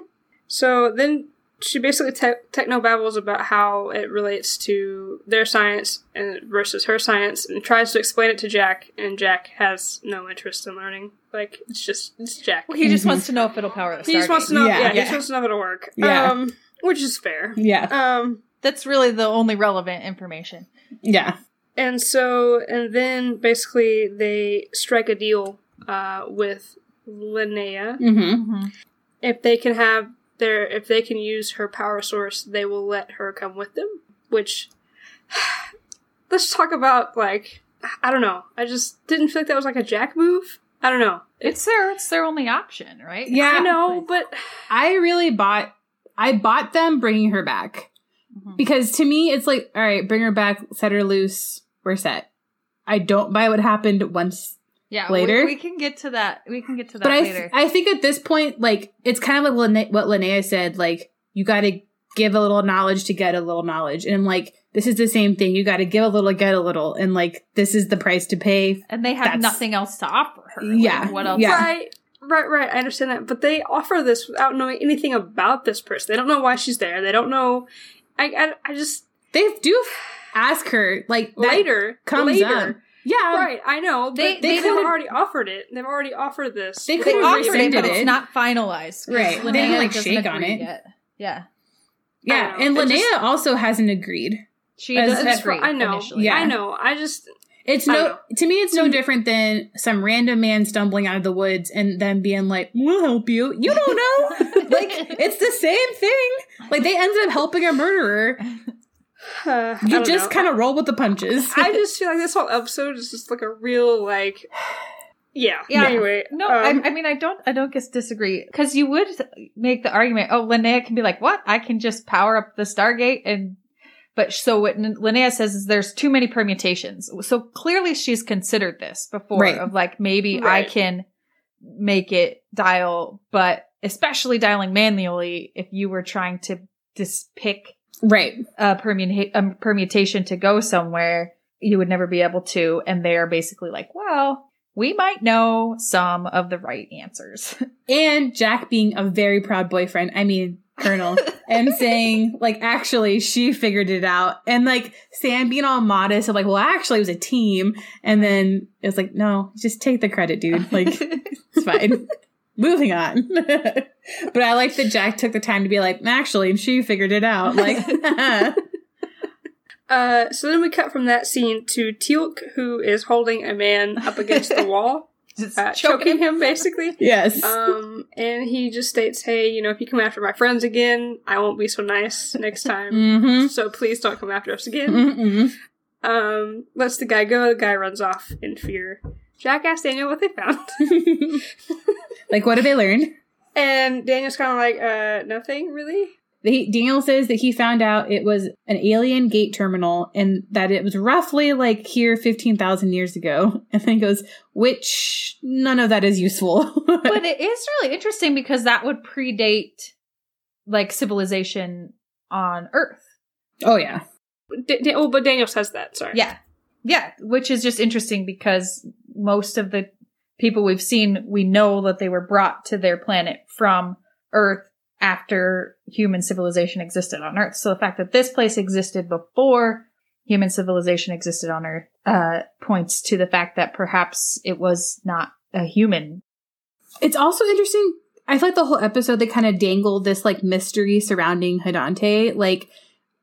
So then she basically te- techno babbles about how it relates to their science and versus her science, and tries to explain it to Jack. And Jack has no interest in learning. Like it's just it's Jack. he just wants to know if it'll power the He just wants to know. Yeah. Yeah, he just wants to know if it'll work. Yeah. Um, which is fair. Yeah. Um, That's really the only relevant information. Yeah. and so and then basically they strike a deal uh, with Linnea. Mm-hmm. If they can have their if they can use her power source, they will let her come with them. Which let's talk about like I don't know. I just didn't feel like that was like a Jack move. I don't know. It's their it's their only option, right? Yeah. I know, but I really bought I bought them bringing her back. Mhm. Because to me it's like, all right, bring her back, set her loose, we're set. I don't buy what happened once Yeah, Later? We, we can get to that. We can get to that but I, later. I think at this point, like, it's kind of like Linne- what Linnea said, like, you got to give a little knowledge to get a little knowledge. And I'm like, this is the same thing. You got to give a little, get a little. And like, this is the price to pay. And they have That's- nothing else to offer her. Like, Yeah, what else? yeah. Right, right, right. I understand that, but they offer this without knowing anything about this person. They don't know why she's there. They don't know. I, I, I just They do ask her like later comes later. up. Yeah. Right, I know. But They- they, they have could've- already offered it. They've already offered this. They They could've offered it, but it's not finalized. Right. They Linnea didn't, like, shake on it. Yet. Yeah. Yeah. And It Linnea just- also hasn't agreed. She doesn't agree. I know. Initially. Yeah. I know. I just It's I no, know. to me, it's no different than some random man stumbling out of the woods and then being like, we'll help you. You don't know. like, it's the same thing. Like, they ended up helping a murderer. uh, You just kind of roll with the punches. I just feel like this whole episode is just like a real like. Yeah. Yeah. Anyway. No, um, I, I mean I don't. I don't guess disagree because you would make the argument. Oh, Linnea can be like, "What? I can just power up the Stargate and." But so what Linnea says is there's too many permutations. So clearly she's considered this before Right. of like maybe I can make it dial, but especially dialing manually if you were trying to just pick right. a, permuta- a permutation to go somewhere, you would never be able to. And they are basically like, well, we might know some of the right answers. And Jack being a very proud boyfriend, I mean, Colonel, and saying, like, actually, she figured it out. And, like, Sam being all modest of, like, well, actually, it was a team. And then it's like, no, just take the credit, dude. Like, it's fine. Moving on. but I like that Jack took the time to be like, actually, she figured it out. Like, Uh, so then we cut from that scene to Teal'c, who is holding a man up against the wall, Just uh, choking him basically. yes. Um, and he just states, "Hey, you know, if you come after my friends again, I won't be so nice next time. mm-hmm. So please don't come after us again." Mm-mm. Um, lets the guy go. The guy runs off in fear. Jack asks Daniel what they found, like, what did they learn? and Daniel's kind of like, "Uh, nothing really." He, Daniel says that he found out it was an alien gate terminal and that it was roughly like here 15,000 years ago. And then he goes, which none of that is useful. but it is really interesting because that would predate like civilization on Earth. oh, yeah. D- Da- oh, but Daniel says that. Sorry. Yeah. Yeah. Which is just interesting because most of the people we've seen, we know that they were brought to their planet from Earth after human civilization existed on Earth. So the fact that this place existed before human civilization existed on Earth, uh, points to the fact that perhaps it was not a human. It's also interesting. I feel like the whole episode, they kind of dangled this like mystery surrounding Hadante. Like,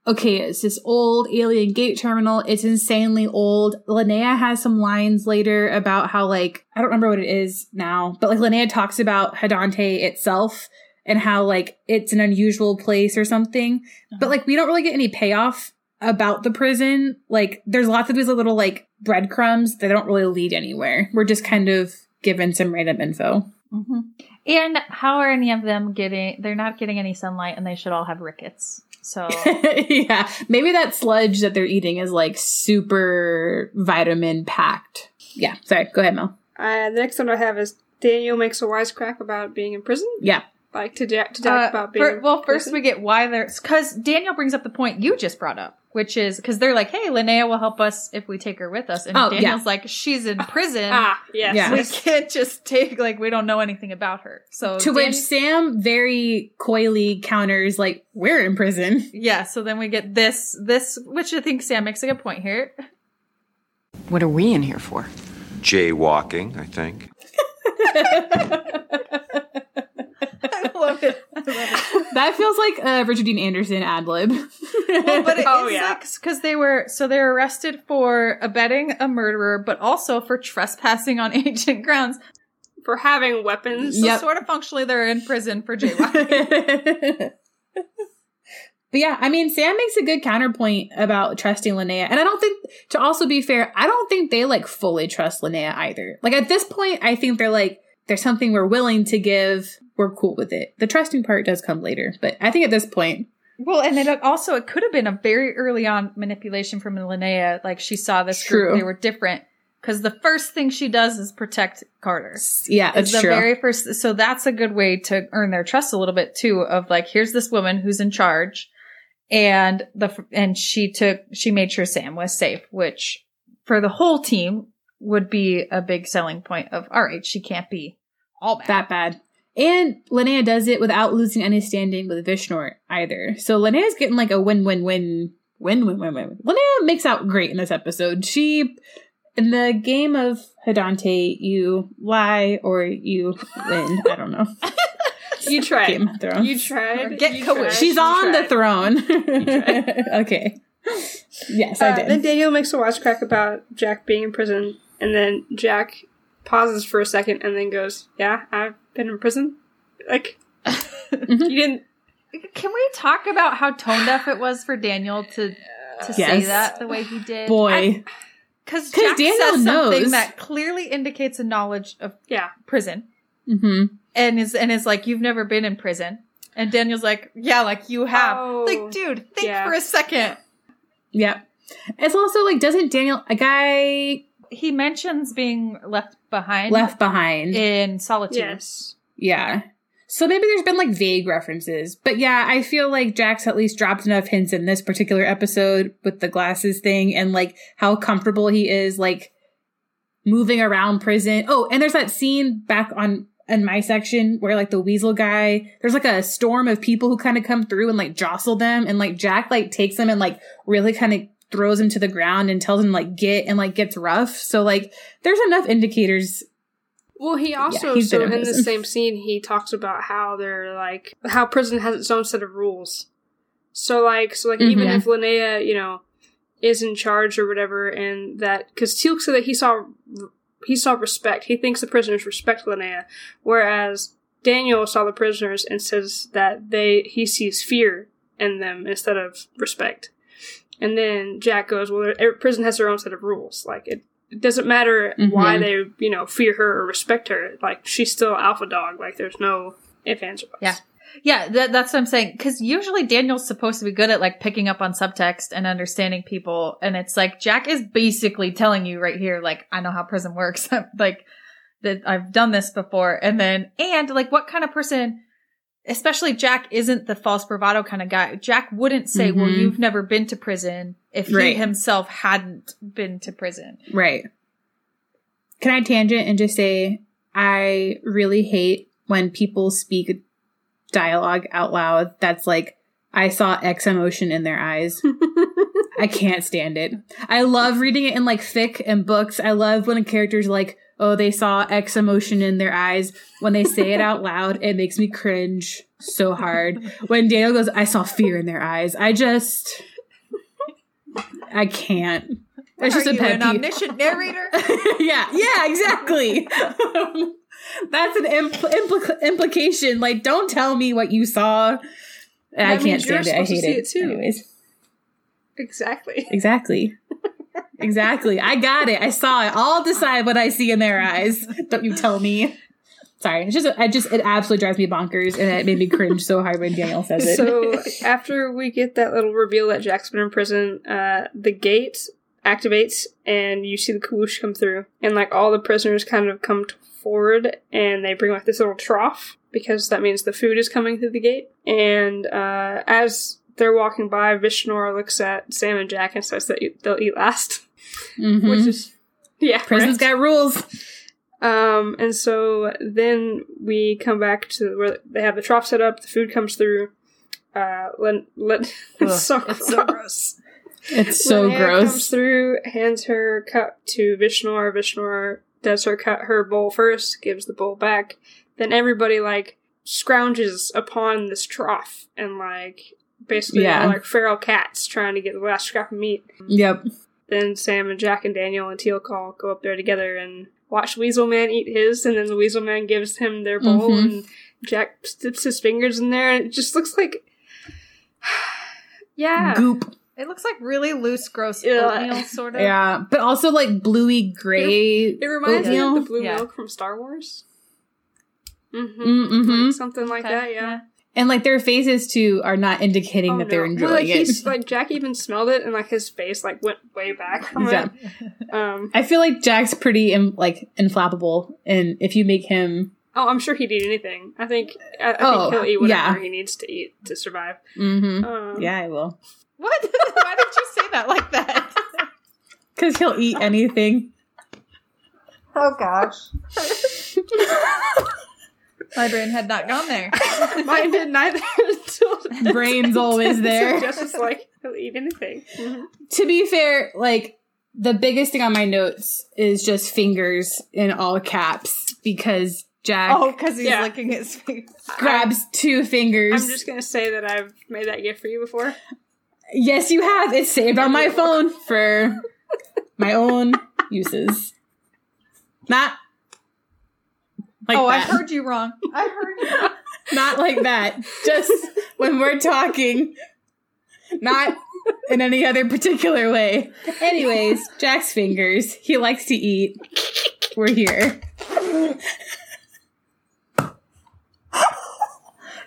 okay, it's this old alien gate terminal. It's insanely old. Linnea has some lines later about how like, I don't remember what it is now, but like Linnea talks about Hadante itself and how like it's an unusual place or something. But like, we don't really get any payoff about the prison. Like, there's lots of these little like breadcrumbs that don't really lead anywhere. We're just kind of given some random info. Mm-hmm. And how are any of them getting, they're not getting any sunlight and they should all have rickets. So yeah, maybe that sludge that they're eating is like super vitamin packed. Yeah, sorry. Go ahead, Mel. Uh, the next one I have is Daniel makes a wisecrack about being in prison, Yeah, like to Jack to Jack Uh, about being. fir- in well, first prison. we get why there's because Daniel brings up the point you just brought up, which is because they're like, "Hey, Linnea will help us if we take her with us," and Oh, yeah. Daniel's like, "She's in prison. ah yes, Yeah. We can't just take like we don't know anything about her." So to Dan- which Sam very coyly counters, like, "We're in prison." yeah. So then we get this this which I think Sam makes a good point here. What are we in here for? Jaywalking, I think. I love it. I love it. That feels like a Richard Dean Anderson ad lib. Well, but it Oh, is yeah. like because they were so they were arrested for abetting a murderer, but also for trespassing on ancient grounds. for having weapons. So Yep. sort of functionally, they're in prison for jaywalking. But yeah, I mean, Sam makes a good counterpoint about trusting Linnea. And I don't think, to also be fair, I don't think they like fully trust Linnea either. Like at this point, I think they're like, there's something we're willing to give. We're cool with it. The trusting part does come later. But I think at this point, Well, and it also it could have been a very early on manipulation from Linnea. Like she saw this True. group, they were different, Because the first thing she does is protect Carter. Yeah, It's it's the true. very first. So that's a good way to earn their trust a little bit too. Of like, here's this woman who's in charge, and the and she took she made sure Sam was safe, which for the whole team would be a big selling point. Of all right, she can't be all bad. that bad. And Linnea does it without losing any standing with Vishnor either. So Linnea's getting like a win win win win win win win. Linnea makes out great in this episode. She in the game of Hadante, you lie or you win. I don't know. You tried. Game of Thrones. You tried. Get you coerced. tried, She's you on the tried. throne. okay. Yes, I Uh, did. then Daniel makes a wisecrack about Jack being in prison, and then Jack pauses for a second and then goes, "Yeah, I've been in prison." Like Mm-hmm. you didn't. Can we talk about how tone deaf it was for Daniel to to say that the way he did? Boy. because Jack Daniel says something knows. that clearly indicates a knowledge of Yeah, prison. hmm and is and is like, "You've never been in prison." And Daniel's like, "Yeah, like you have." Oh, like, dude, think yeah. for a second. Yep. It's also like, doesn't Daniel, a guy He mentions being left behind left behind? in solitude. yes. Yeah. So maybe there's been like vague references. But yeah, I feel like Jack's at least dropped enough hints in this particular episode with the glasses thing and like how comfortable he is like moving around prison. Oh, and there's that scene back on in my section where like the weasel guy, there's like a storm of people who kind of come through and like jostle them and like Jack like takes them and like really kind of throws him to the ground and tells him like get and like gets rough. So like there's enough indicators Well, he also he's so in the same scene he talks about how they're like how prison has its own set of rules. So like so like even Mhm. if Linnea you know is in charge or whatever, and that because Teal'c said that he saw he saw respect. He thinks the prisoners respect Linnea, whereas Daniel saw the prisoners and says that they he sees fear in them instead of respect. And then Jack goes, "Well, prison has their own set of rules. Like it, it doesn't matter why Mhm. they, you know, fear her or respect her. Like she's still alpha dog. Like there's no if ands or buts. Yeah. Yeah, that, that's what I'm saying. Because usually Daniel's supposed to be good at like picking up on subtext and understanding people, and it's like Jack is basically telling you right here, like I know how prison works, like that I've done this before, and then and like what kind of person, especially Jack isn't the false bravado kind of guy. Jack wouldn't say, "Well, Mhm. you've never been to prison," if he himself hadn't been to prison. Right. Can I tangent and just say I really hate when people speak dialogue out loud that's like I saw X emotion in their eyes. I can't stand it. I love reading it in like thick and books. I love when a character's like, oh, they saw X emotion in their eyes. When they say it out loud, it makes me cringe so hard. When Daniel goes, I saw fear in their eyes. I just, I can't. It's just a pet an peeve. omniscient narrator? yeah, yeah, exactly. That's an impl- impl- implication. Like, don't tell me what you saw. I can't stand it. I hate see it. it too. Anyways, exactly. exactly. Exactly. I got it. I saw it. I'll decide what I see in their eyes. Don't you tell me. Sorry. It's just, I just, it absolutely drives me bonkers, and it made me cringe so hard when Daniel says it. So after we get that little reveal that Jack's been in prison, uh, the gate activates and you see the Kawoosh come through, and like all the prisoners kind of come forward and they bring like this little trough because that means the food is coming through the gate. And uh, as they're walking by, Vishnor looks at Sam and Jack and says that they'll eat last, Mhm. which is yeah, Prison's right? got rules. Um, and so then we come back to where they have the trough set up. The food comes through. Uh, Len, Len, it's so it's so gross. It's so Linnea gross. Comes through, hands her cup to Vishnor. Vishnor does her cut her bowl first, gives the bowl back. Then everybody like scrounges upon this trough and like basically Yeah. like feral cats trying to get the last scrap of meat. Yep. Then Sam and Jack and Daniel and Teal'c go up there together and watch Weasel Man eat his, and then the Weasel Man gives him their bowl, Mhm. and Jack dips his fingers in there, and it just looks like. yeah. Goop. It looks like really loose, gross Yeah. oatmeal, sort of. Yeah, but also like bluey gray. It reminds me of the blue Yeah. milk from Star Wars. Mm-hmm. Mm-hmm. something like Okay, that, yeah. And like their faces too are not indicating Oh, that they're enjoying Well, like, it. he's- like Jack even smelled it, and like his face like went way back from Yeah. it. Um, I feel like Jack's pretty in, like inflappable, and if you make him, oh, I'm sure he'd eat anything. I think I, I Oh, think he'll eat whatever yeah. he needs to eat to survive. mm-hmm. Um, yeah, I will, What? Why did you say that like that? because he'll eat anything. Oh gosh. My brain had not gone there. Mine did neither until Brain's always So there. Jess was like, he'll eat anything. Mhm. to be fair, like the biggest thing on my notes is just fingers in all caps because Jack Oh, because he's Yeah. licking his face. grabs two fingers. I'm just gonna say that I've made that gift for you before. yes, you have. It's saved on my phone for my own uses. Not like oh, that. I heard you wrong. I heard you. Wrong. Not like that. Just when we're talking. Not in any other particular way. Anyways, Jack's fingers. He likes to eat. We're here.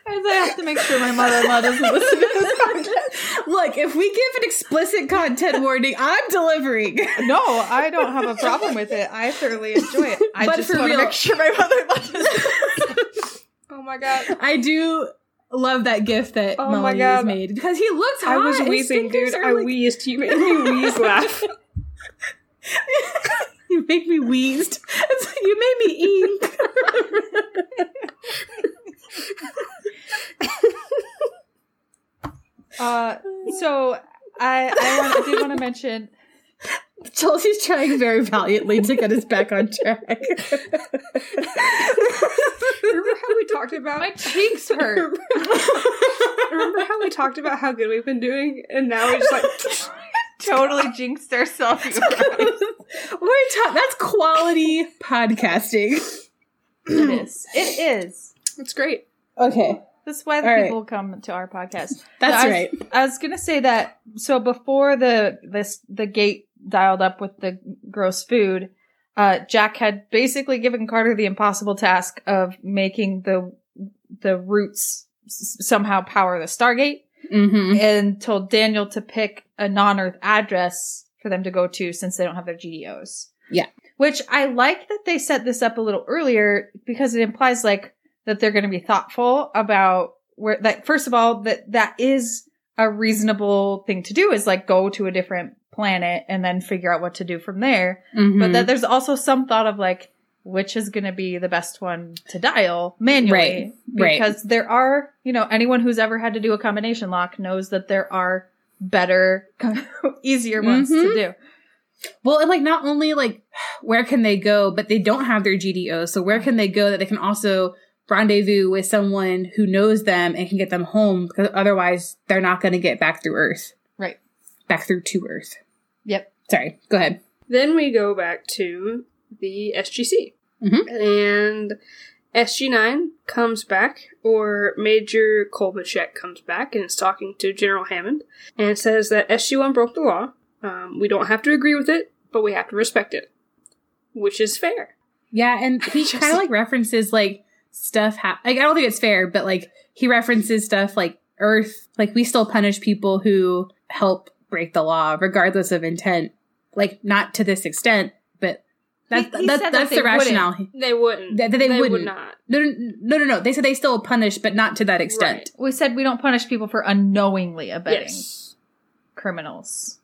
I have to make sure my mother-in-law doesn't listen to this podcast. Look, if we give an explicit content warning, I'm delivering. No, I don't have a problem with it. I thoroughly enjoy it. I But just for want to make sure my mother-in-law. Oh my god. I do love that gift that Oh my Molly has God. made because he looks hot. I was His wheezing, dude. are I like- wheezed. You made me wheeze laugh. you make me wheezed. You made me ink. Uh, so I I, want, I did want to mention. Chelsea's trying very valiantly to get us back on track. Remember how we talked about My cheeks hurt. Remember how we talked about how good we've been doing, and now we're just like, totally jinxed ourselves. We're ta- that's quality podcasting. it is. It is. it's great. Okay, That's why the All right. people come to our podcast. that's I was- right. I was gonna say that. So before the this the gate dialed up with the gross food, uh, Jack had basically given Carter the impossible task of making the the roots s- somehow power the Stargate, Mm-hmm. and told Daniel to pick a non-Earth address for them to go to since they don't have their GDOs. Yeah. Which I like that they set this up a little earlier because it implies like that they're going to be thoughtful about where that first of all that that is a reasonable thing to do is like go to a different planet and then figure out what to do from there. Mm-hmm. But that there's also some thought of like which is going to be the best one to dial manually Right, right. because there are, you know, anyone who's ever had to do a combination lock knows that there are better, easier ones to Mhm. do. Well, and like not only like where can they go, but they don't have their GDO. So where can they go that they can also rendezvous with someone who knows them and can get them home because otherwise they're not going to get back through Earth, Right. back through to Earth. Yep. Sorry, go ahead. Then we go back to the SGC. Mhm. And SG9 comes back, or Major Kovacek comes back and is talking to General Hammond and says that SG1 broke the law. Um, we don't have to agree with it, but we have to respect it. Which is fair. Yeah, and he kind of like references like stuff. Ha- like I don't think it's fair, but like he references stuff like Earth. Like we still punish people who help break the law, regardless of intent. Like not to this extent, but that's He- he that, said that that's they the rationale. They wouldn't. That- that they would wouldn't. not. No, no, no, no, no. They said they still punish, but not to that extent. We said we don't punish people for unknowingly abetting Yes. criminals.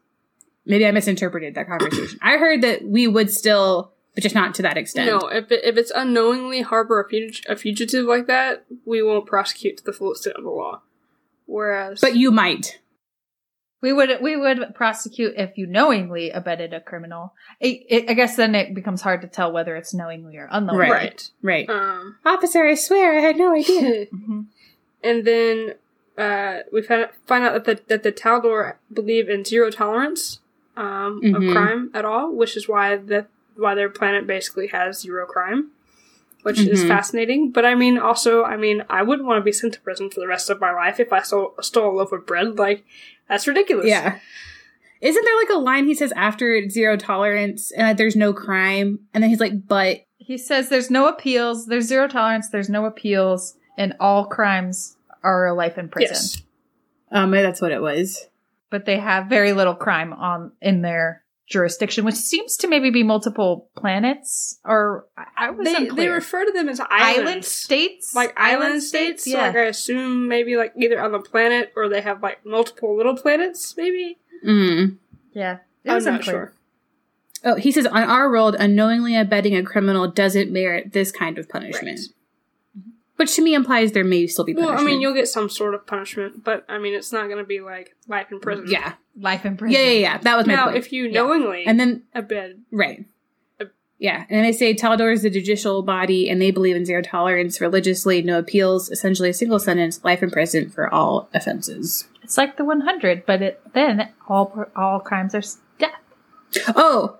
Maybe I misinterpreted that conversation. I heard that we would still, but just not to that extent. No, if, it, if it's unknowingly harbor a, fug- a fugitive like that, we won't prosecute to the full extent of the law. Whereas, But you might. We would we would prosecute if you knowingly abetted a criminal. It, it, I guess then it becomes hard to tell whether it's knowingly or unknowingly. right, Right. Um, Officer, I swear I had no idea. Mhm. and then uh, we find find out that the, that the Taldor believe in zero tolerance um, Mhm. of crime at all, which is why that why their planet basically has zero crime, which is Mhm. fascinating. But I mean, also, I mean, I wouldn't want to be sent to prison for the rest of my life if I stole stole a loaf of bread. Like that's ridiculous. Yeah. Isn't there like a line he says after zero tolerance and that there's no crime? And then he's like, but He says there's no appeals, there's zero tolerance, there's no appeals, and all crimes are a life in prison. Yes. Um, that's what it was. But they have very little crime on in their jurisdiction, which seems to maybe be multiple planets or I, I was They, unclear. they refer to them as island islands. states, like island states. So Yeah, like I assume maybe like either on the planet or they have like multiple little planets. Maybe Mm. yeah. It I'm was not unclear. sure. Oh, he says on our world, unknowingly abetting a criminal doesn't merit this kind of punishment. Which to me implies there may still be Well. I mean, you'll get some sort of punishment, but I mean, it's not going to be like life in prison. yeah, Life in prison. yeah, yeah, yeah. That was my Now, point. if you Yeah. knowingly and then abet, right, yeah, and they say Taldor is the judicial body, and they believe in zero tolerance religiously, no appeals, essentially a single sentence, life in prison for all offenses. It's like the 100, but it, then all all crimes are death. Oh,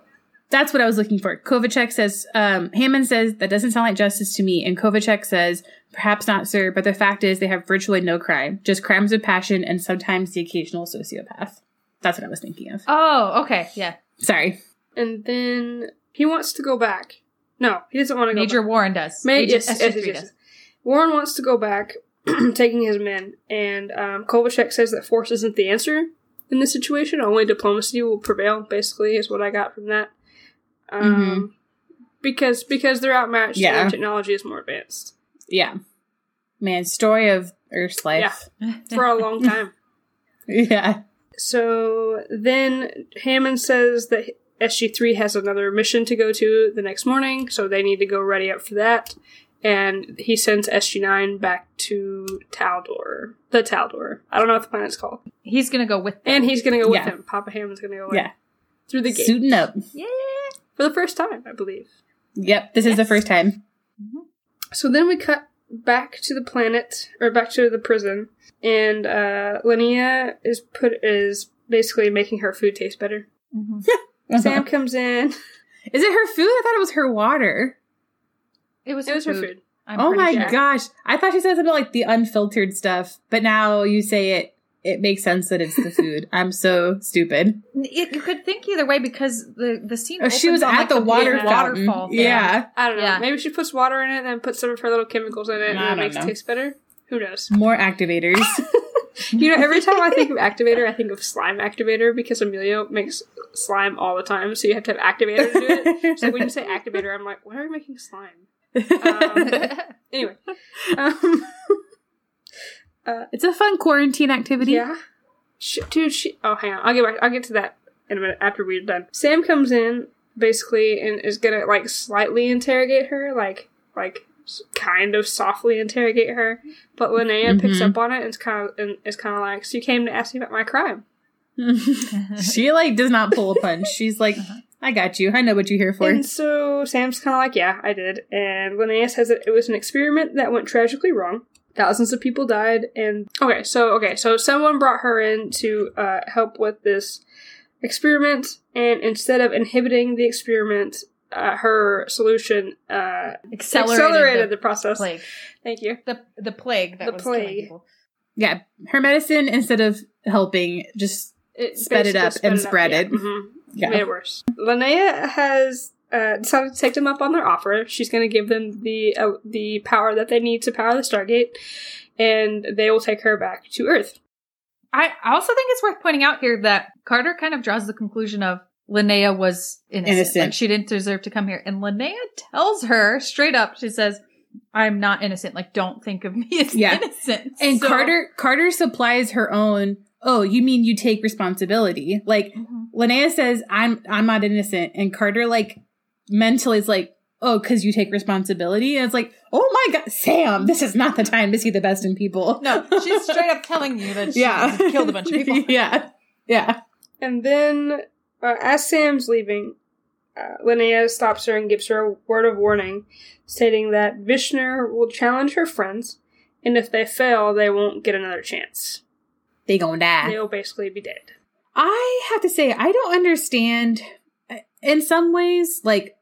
that's what I was looking for. Kovacek says, um, Hammond says, that doesn't sound like justice to me. And Kovacek says, perhaps not, sir, but the fact is they have virtually no crime, just crimes of passion and sometimes the occasional sociopath. That's what I was thinking of. Oh, okay, yeah. Sorry. and then he wants to go back. No, he doesn't want to go. Major back. Warren does. Ma- Agent yes, yes, yes, yes. does. Warren wants to go back, taking his men, and um, Kovacek says that force isn't the answer in this situation. Only diplomacy will prevail. Basically, is what I got from that. Um, because because they're outmatched, and Yeah. their technology is more advanced Yeah. Man, story of Earth's life. Yeah, for a long time. Yeah. So then Hammond says that SG3 has another mission to go to the next morning, so they need to go ready up for that. And he sends SG9 back to Taldor. The Taldor. I don't know what the planet's called. He's gonna go with them. And he's gonna go with him. Papa Hammond's gonna go in Yeah. through the gate. Suiting up. yeah. For the first time, I believe. Yep. This is the first time. Mm-hmm. So then we cut back to the planet, or back to the prison, and uh, Linnea is put is basically making her food taste better. Mhm. Sam comes in. Is it her food? I thought it was her water. It was It was her food. I'm oh my sure. gosh. I thought she said something like the unfiltered stuff, but now you say it, it makes sense that it's the food. I'm so stupid. It, you could think either way because the the scene. Oh, she was on, at like, the big water fountain. waterfall. thing. Yeah. I don't know. Yeah. Maybe she puts water in it, and then puts some of her little chemicals in it, and it don't makes it taste better. Who knows? More activators. You know, every time I think of activator, I think of slime activator because Emilio makes slime all the time, so you have to have activator to do it. So when you say activator, I'm like, why are we making slime? Um, anyway, um, it's a fun quarantine activity. yeah, Sh dude. She. Oh, hang on. I'll get back. I'll get to that in a minute after we're done. Sam comes in basically and is gonna like slightly interrogate her, like like kind of softly interrogate her. But Linnea picks Mhm. up on it and is kind of and is kind of like, "So you came to ask me about my crime." she like does not pull a punch. She's like, I got you. I know what you're here for. And so Sam's kind of like, yeah, I did. And Linnea says that it was an experiment that went tragically wrong. Thousands of people died. And okay, so okay, so someone brought her in to uh, help with this experiment, and instead of inhibiting the experiment, uh, her solution uh, accelerated, accelerated the, the process. plague. Thank you. The the plague that The was plague. people. yeah, her medicine instead of helping just It Sped it basically up and sped spread yeah. it. Mhm. yeah. made it worse. Linnea has uh, decided to take them up on their offer. She's going to give them the uh, the power that they need to power the Stargate, and they will take her back to Earth. I I also think it's worth pointing out here that Carter kind of draws the conclusion of Linnea was innocent. Innocent. Like she didn't deserve to come here. And Linnea tells her straight up, she says, I'm not innocent. Like, don't think of me as Yeah. innocent. And So- Carter Carter supplies her own. Oh, you mean you take responsibility? Like Mhm. Linnea says, "I'm I'm not innocent," and Carter like mentally is like, "Oh, because you take responsibility." And it's like, "Oh my god, Sam, this is not the time to see the best in people." No, she's straight up telling you that she yeah, killed a bunch of people. yeah, yeah. And then, uh, as Sam's leaving, uh, Linnea stops her and gives her a word of warning, stating that Vishnor will challenge her friends, and if they fail, they won't get another chance. They gonna die. They'll basically be dead. I have to say, I don't understand. In some ways, like,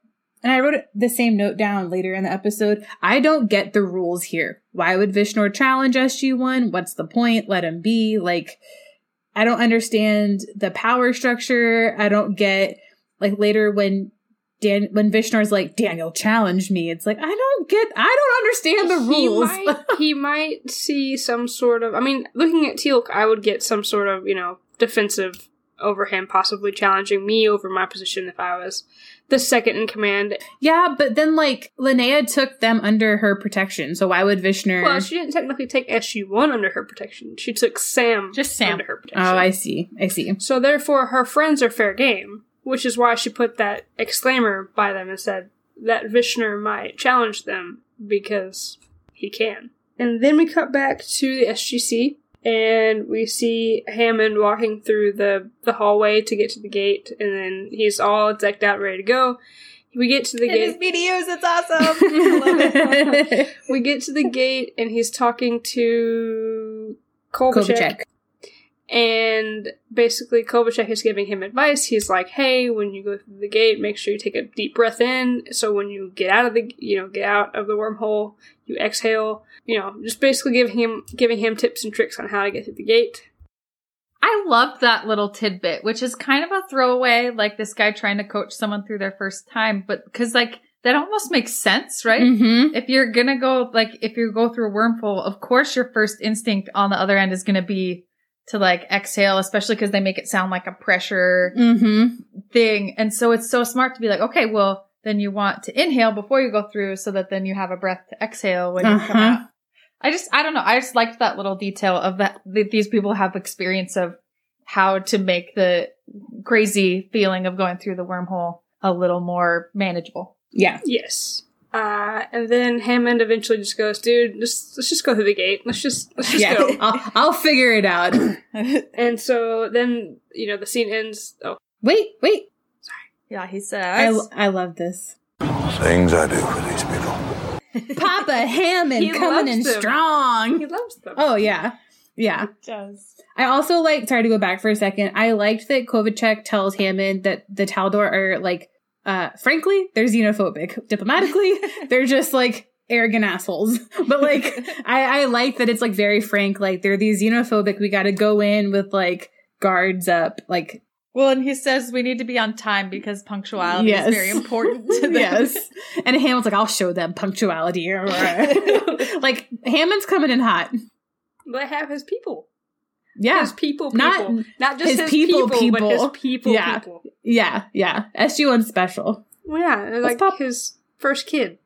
and I wrote the same note down later in the episode. I don't get the rules here. Why would Vishnor challenge SG1? What's the point? Let him be. Like, I don't understand the power structure. I don't get, like, later when Dan when Vishnor's like Daniel challenged me, it's like I don't get, I don't understand the He rules. might, he might see some sort of. I mean, looking at Teal'c, I would get some sort of you know defensive over him, possibly challenging me over my position if I was the second in command. yeah, but then like Linnea took them under her protection, so why would Vishnor? Well, she didn't technically take SG One under her protection. She took Sam Just Sam. under her protection. oh, I see, I see. So therefore, her friends are fair game, which is why she put that exclaimer by them and said that Vishnor might challenge them because he can. And then we cut back to the SGC, and we see Hammond walking through the, the hallway to get to the gate, and then he's all decked out, ready to go. We get to the In his gate. videos, it's awesome. It. We get to the gate, and he's talking to Kovacek. Kovacek. And basically, Kovacek is giving him advice. He's like, "Hey, when you go through the gate, make sure you take a deep breath in. So when you get out of the, you know, get out of the wormhole, you exhale. You know, just basically giving him giving him tips and tricks on how to get through the gate. I loved that little tidbit, which is kind of a throwaway, like this guy trying to coach someone through their first time, but because like that almost makes sense, right? Mm-hmm. If you're gonna go, like, if you go through a wormhole, of course your first instinct on the other end is gonna be to like exhale, especially because they make it sound like a pressure Mm-hmm. thing. And so it's so smart to be like, okay, well, then you want to inhale before you go through so that then you have a breath to exhale when you come Uh-huh. out. I just, I don't know. I just liked that little detail of that, that these people have experience of how to make the crazy feeling of going through the wormhole a little more manageable. Yeah. Yes. Uh, and then Hammond eventually just goes, "Dude, just let's just go through the gate. Let's just let's just yeah. go." I'll, I'll figure it out. and so then you know the scene ends. Oh, wait, wait. Sorry. Yeah, he I, says. I love this. Things I do for these people. Papa Hammond He coming in them. strong. he loves them. Oh yeah, yeah. does. I also like. Sorry to go back for a second. I liked that Kovacek tells Hammond that the Taldor are like. Uh, frankly, they're xenophobic. Diplomatically, they're just like arrogant assholes. But like, I, I like that it's like very frank. Like they're these xenophobic. We got to go in with like guards up. Like Well, and he says we need to be on time because punctuality Yes. is very important to them. yes. And Hammond's like, I'll show them punctuality. like Hammond's coming in hot. They have his people. Yeah. His people, people. Not, just his his, people, people, but his people. people, Yeah. people. Yeah. Yeah. SG One special. Well, yeah, they're like pop- his first kid.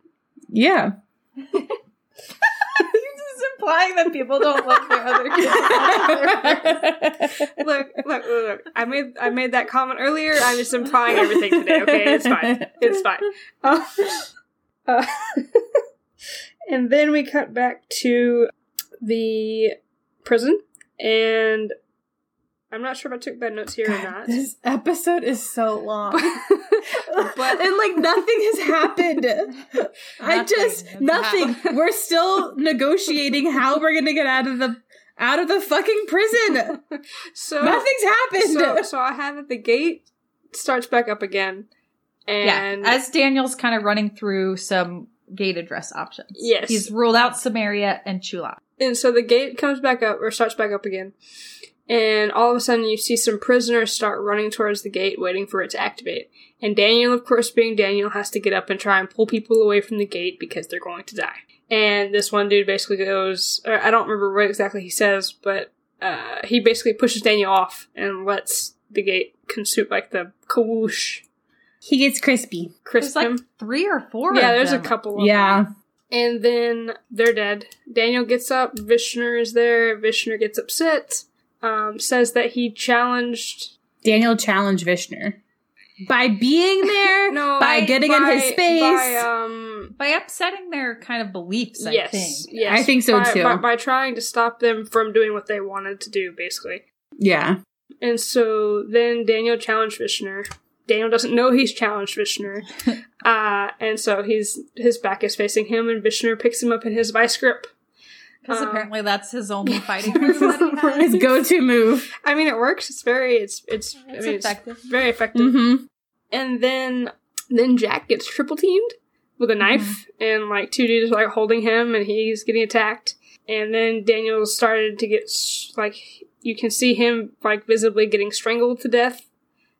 Yeah. He's just implying that people don't love their other kids. look, look, look, look. I made I made that comment earlier. I'm just implying everything today. Okay, it's fine. It's fine. Uh, uh, and then we cut back to the prison, and I'm not sure if I took bad notes here or not. This episode is so long. But- and like nothing has happened. I just has nothing. We're still negotiating how we're gonna get out of the out of the fucking prison. So Nothing's happened. So, so I have it. The gate starts back up again, and yeah, as Daniel's kind of running through some gate address options. Yes. He's ruled out Samaria and Chula. And so the gate comes back up, or starts back up again. And all of a sudden, you see some prisoners start running towards the gate, waiting for it to activate. And Daniel, of course, being Daniel, has to get up and try and pull people away from the gate because they're going to die. And this one dude basically goes, or I don't remember what exactly he says, but uh, he basically pushes Daniel off and lets the gate consume, like the kawoosh, he gets crispy. crisp There's like him. three or four. Yeah, of there's a couple of Yeah. And then they're dead. Daniel gets up. Vishnor is there. Vishnor gets upset. Um, says that he challenged. Daniel challenged Vishnor by being there, No, by getting in his by- space. By, um, by upsetting their kind of beliefs. I yes, think. yes, I think so by, too. By, by trying to stop them from doing what they wanted to do, basically. yeah. And so then Daniel challenged Vishnor. Daniel doesn't know he's challenged Vishnor, uh, and so he's his back is facing him, and Vishnor picks him up in his vice grip. Because Um, apparently that's his only fighting move. his go-to move. I mean, it works. It's very, it's, it's, I mean, effective. It's very effective. Mm-hmm. And then then Jack gets triple teamed with a knife, and like two dudes are like holding him, and he's getting attacked. And then Daniel started to get like you can see him like visibly getting strangled to death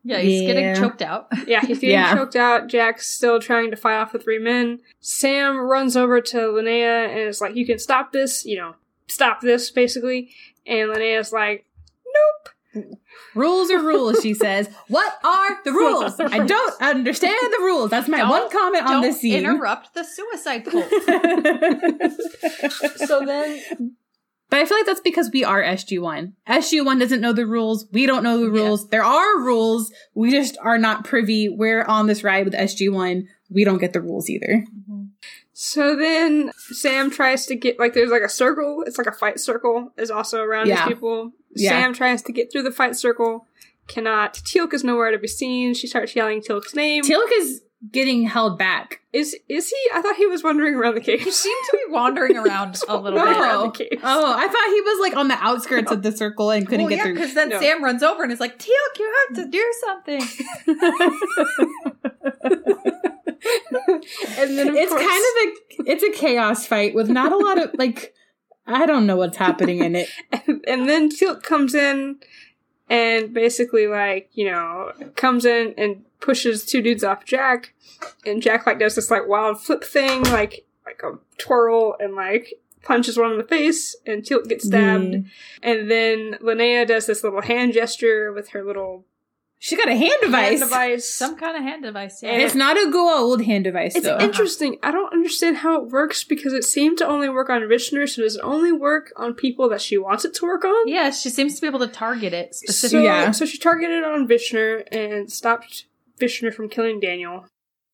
Yeah, he's Yeah. getting choked out. Yeah, he's getting Yeah. choked out. Jack's still trying to fight off the three men. Sam runs over to Linnea and is like, You can stop this, you know, stop this, basically. And Linnea's like, Nope. Rules are rules, she says. What are the rules? I don't understand the rules. That's my one Don't- comment on Don't this scene. interrupt the suicide cult. So then, But I feel like that's because we are SG1. SG1 doesn't know the rules. We don't know the rules. There are rules. We just are not privy. We're on this ride with SG1. We don't get the rules either. Mm-hmm. so then Sam tries to get, like, there's like a circle. It's like a fight circle is also around Yeah. these people. Yeah. Sam tries to get through the fight circle. Cannot. Teal'c is nowhere to be seen. She starts yelling Teal'c's name. Teal'c is getting held back. is is he? I thought he was wandering around the cave. He seemed to be wandering around a little No. bit. around Oh, the cave. oh, I thought he was like on the outskirts of the circle and couldn't Well, get yeah, through. because then No. Sam runs over and is like, Teal'c, you have to do something. and then of it's course, kind of a it's a chaos fight with not a lot of like I don't know what's happening in it. and, and then Teal'c comes in and basically like you know comes in and pushes two dudes off Jack, and Jack like does this like wild flip thing like like a twirl and like punches one in the face, and Teal'c gets stabbed, Mm. and then Linnea does this little hand gesture with her little She got a hand device. hand device. Some kind of hand device. Yeah. And It's not a go old hand device It's though. interesting. I don't understand how it works because it seemed to only work on Vishnor, so does it only work on people that she wants it to work on? yeah, she seems to be able to target it So, specifically. Yeah. so she targeted on Vishnor and stopped Vishnor from killing Daniel.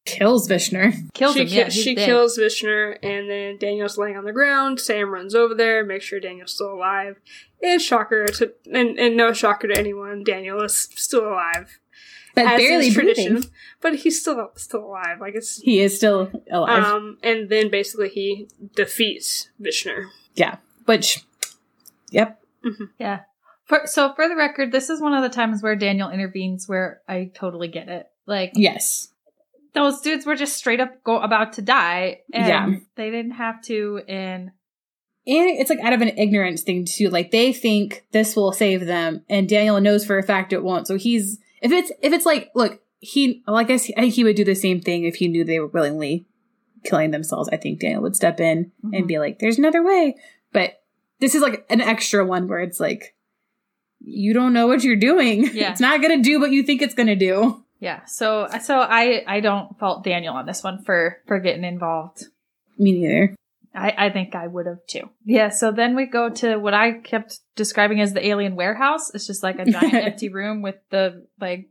Kills Vishnor. Kills she him. ki- Yeah, she dead. kills Vishnor, and then Daniel's laying on the ground. Sam runs over there, makes sure Daniel's still alive. And shocker to and, and no shocker to anyone, Daniel is still alive. But as barely is breathing. but he's still still alive. Like it's He is still alive. um, and then basically he defeats Vishnor. yeah. Which Yep. Yeah. For, so for the record, this is one of the times where Daniel intervenes where I totally get it. Like Yes. those dudes were just straight up go about to die, and Yeah. they didn't have to. And And it's like out of an ignorance thing too. Like they think this will save them, and Daniel knows for a fact it won't. So he's if it's if it's like look he well I guess he, I think he would do the same thing if he knew they were willingly killing themselves. I think Daniel would step in and mm-hmm. be like, "There's another way." But this is like an extra one where it's like you don't know what you're doing. Yeah. it's not gonna do what you think it's gonna do. Yeah, so so I I don't fault Daniel on this one for for getting involved. Me neither. I, I think I would have too. Yeah, so then we go to what I kept describing as the alien warehouse. It's just like a giant empty room with the like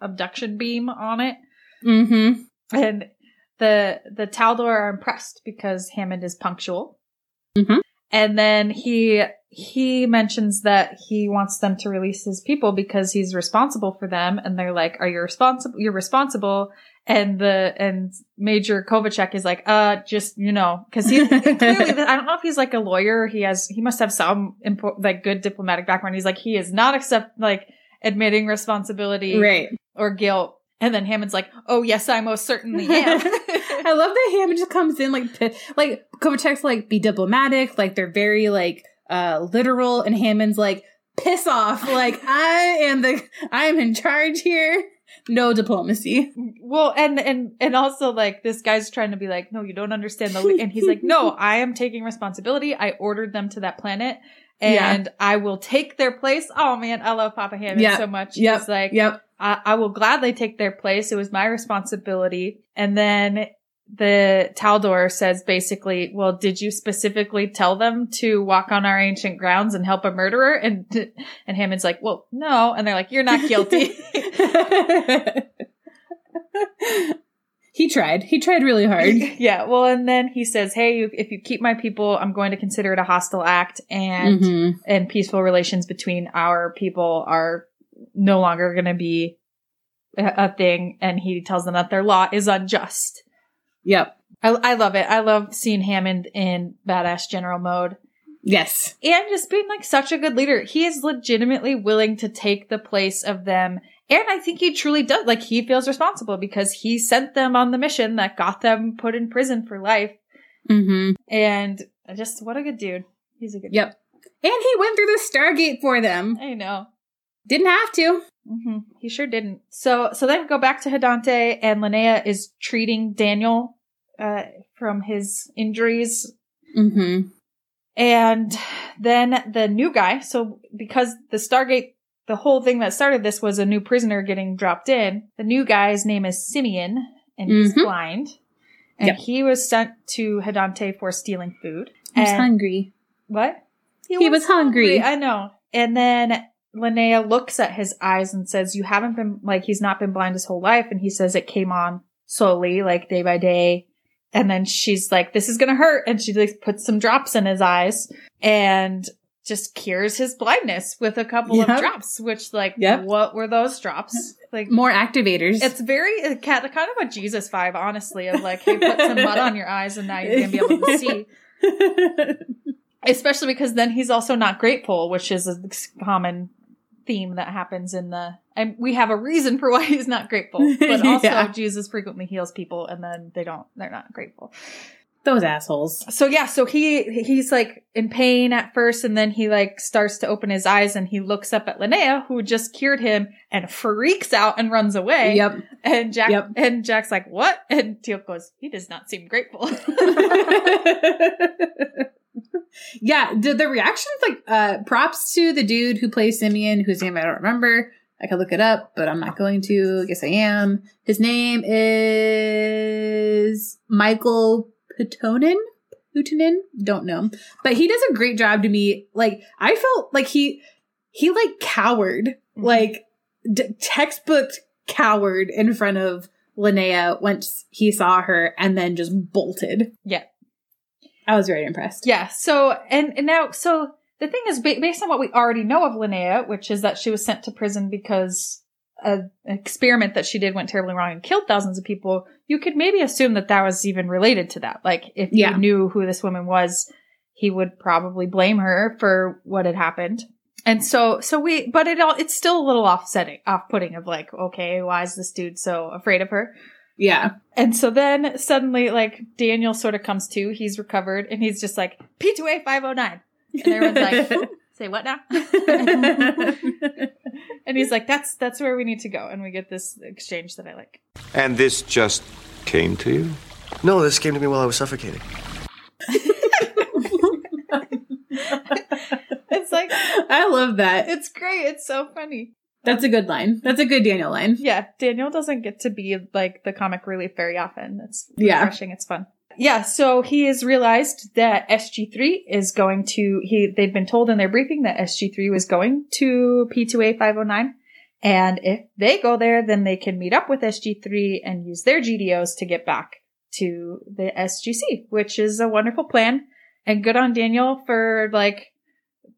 abduction beam on it. Mm-hmm. And the the Taldor are impressed because Hammond is punctual. Mhm. And then he he mentions that he wants them to release his people because he's responsible for them. And they're like, "Are you responsible? You're responsible." And the and Major Kovacek is like, "Uh, just you know, because he clearly I don't know if he's like a lawyer. He has he must have some impo- like good diplomatic background. He's like he is not accept like admitting responsibility Right. or guilt." And then Hammond's like, "Oh yes, I most certainly am." I love that Hammond just comes in like like Kovacek's like be diplomatic, like they're very like uh literal, and Hammond's like piss off, like I am the I am in charge here. No diplomacy. well, and and and also like this guy's trying to be like, "No, you don't understand the," and he's like, "No, I am taking responsibility. I ordered them to that planet." And I will take their place. Oh man, I love Papa Hammond Yeah. so much. Yep. He's like, Yep. I, I will gladly take their place. It was my responsibility. And then the Taldor says basically, well, did you specifically tell them to walk on our ancient grounds and help a murderer? And, and Hammond's like, well, no. And they're like, you're not guilty. he tried. He tried really hard. yeah. Well, and then he says, hey, if if you keep my people, I'm going to consider it a hostile act and, Mhm. and peaceful relations between our people are no longer going to be a thing. And he tells them that their law is unjust. Yep. I, I love it. I love seeing Hammond in badass general mode Yes. and just being like such a good leader. He is legitimately willing to take the place of them. And I think he truly does. Like he feels responsible because he sent them on the mission that got them put in prison for life. Mm-hmm. And I just what a good dude. He's a good Yep. And he went through the Stargate for them. I know. Didn't have to. hmm He sure didn't. So, so then go back to Hadante, and Linnea is treating Daniel uh, from his injuries, Mm-hmm. and then the new guy. So, because the Stargate, the whole thing that started this was a new prisoner getting dropped in. The new guy's name is Simeon, and he's Mhm. blind, and Yep. he was sent to Hadante for stealing food. He was hungry. What? He was hungry. I know. And then Linnea looks at his eyes and says, You haven't been, like, he's not been blind his whole life. And he says it came on slowly, like day by day. And then she's like, This is going to hurt. And she like puts some drops in his eyes and just cures his blindness with a couple Yep. of drops, which, like, Yep. what were those drops? Like, More activators. it's very uh, kind of a Jesus vibe, honestly, of like, hey, put some mud on your eyes and now you're going to be able to see. especially because then he's also not grateful, which is a common theme that happens in the. And we have a reason for why he's not grateful, but also Yeah. Jesus frequently heals people, and then they don't. They're not grateful. Those assholes. So yeah, so he he's like in pain at first, and then he like starts to open his eyes, and he looks up at Linnea, who just cured him, and freaks out and runs away. Yep. And Jack Yep. and Jack's like, "What?" And Teal'c goes, "He does not seem grateful." yeah, the, the reactions like uh props to the dude who plays Simeon, whose name I don't remember. I could look it up, but I'm not going to. Guess I am. His name is Michael Puttonen. Puttonen, don't know, but he does a great job to me. Like I felt like he he like cowered, like d- textbook coward in front of Linnea once he saw her, and then just bolted. yeah. I was very impressed. Yeah. So, and, and now, so the thing is, ba- based on what we already know of Linnea, which is that she was sent to prison because a, an experiment that she did went terribly wrong and killed thousands of people, you could maybe assume that that was even related to that. Like, if Yeah. you knew who this woman was, he would probably blame her for what had happened. And so, so we, but it all, it's still a little offsetting, off-putting of like, okay, why is this dude so afraid of her? Yeah. And so then suddenly, like, Daniel sort of comes to, he's recovered, and he's just like, P2A 509. And everyone's like, say what now? and he's like, that's, that's where we need to go. And we get this exchange that I like. And this just came to you? No, this came to me while I was suffocating. It's like, I love that. it's great. It's so funny. That's a good line. That's a good Daniel line. Yeah, Daniel doesn't get to be like the comic relief very often. It's Yeah. refreshing. It's fun. Yeah, so he has realized that SG3 is going to he they've been told in their briefing that SG3 was going to P2A 509 and if they go there then they can meet up with SG3 and use their GDOs to get back to the SGC, which is a wonderful plan and good on Daniel for like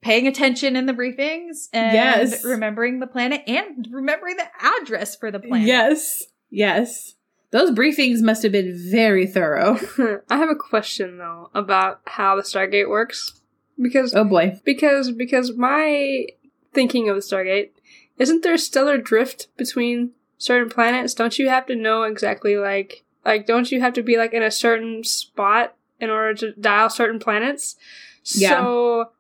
paying attention in the briefings and Yes. remembering the planet and remembering the address for the planet. Yes. Yes. Those briefings must have been very thorough. I have a question though about how the Stargate works because Oh boy. because because my thinking of the Stargate isn't there stellar drift between certain planets? Don't you have to know exactly like like don't you have to be like in a certain spot in order to dial certain planets? Yeah. So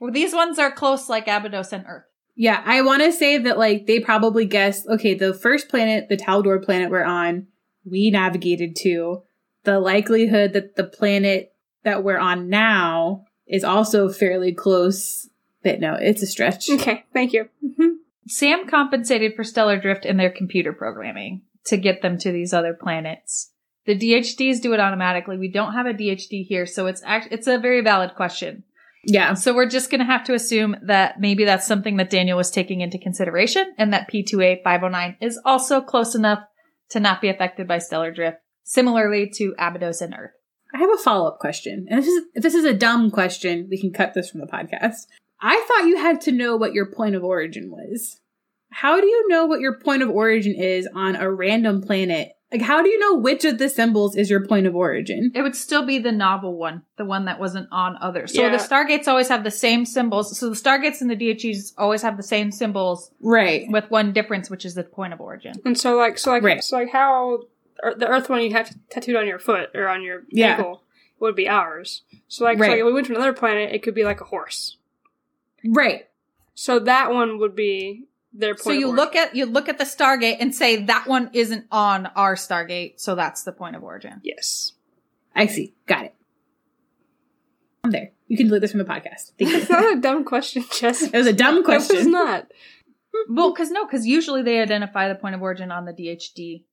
Well, these ones are close like Abydos and Earth. Yeah, I want to say that like they probably guessed, okay, the first planet, the Taldor planet we're on, we navigated to. The likelihood that the planet that we're on now is also fairly close. But no, it's a stretch. okay, thank you. Mhm. Sam compensated for stellar drift in their computer programming to get them to these other planets. The DHDs do it automatically. We don't have a DHD here, so it's act- it's a very valid question. Yeah. So we're just going to have to assume that maybe that's something that Daniel was taking into consideration and that P2A 509 is also close enough to not be affected by stellar drift, similarly to Abydos and Earth. I have a follow up question. And this, is, if this is a dumb question, we can cut this from the podcast. I thought you had to know what your point of origin was. How do you know what your point of origin is on a random planet? Like, how do you know which of the symbols is your point of origin? It would still be the novel one, the one that wasn't on others. So Yeah. the Stargates always have the same symbols. So the Stargates and the DHDs always have the same symbols Right. with one difference, which is the point of origin. And so like so like Right. so like how the Earth one you have tattooed on your foot or on your Yeah. ankle would be ours. So like, so like if we went to another planet, it could be like a horse. Right. So that one would be their point. So you look at you look at the Stargate and say that one isn't on our Stargate, so that's the point of origin. yes. I see. Got it. I'm there. You can delete this from the podcast. Thank you. It's not a dumb question, Jess. It was a dumb It was not. Well, because no, because usually they identify the point of origin on the DHD,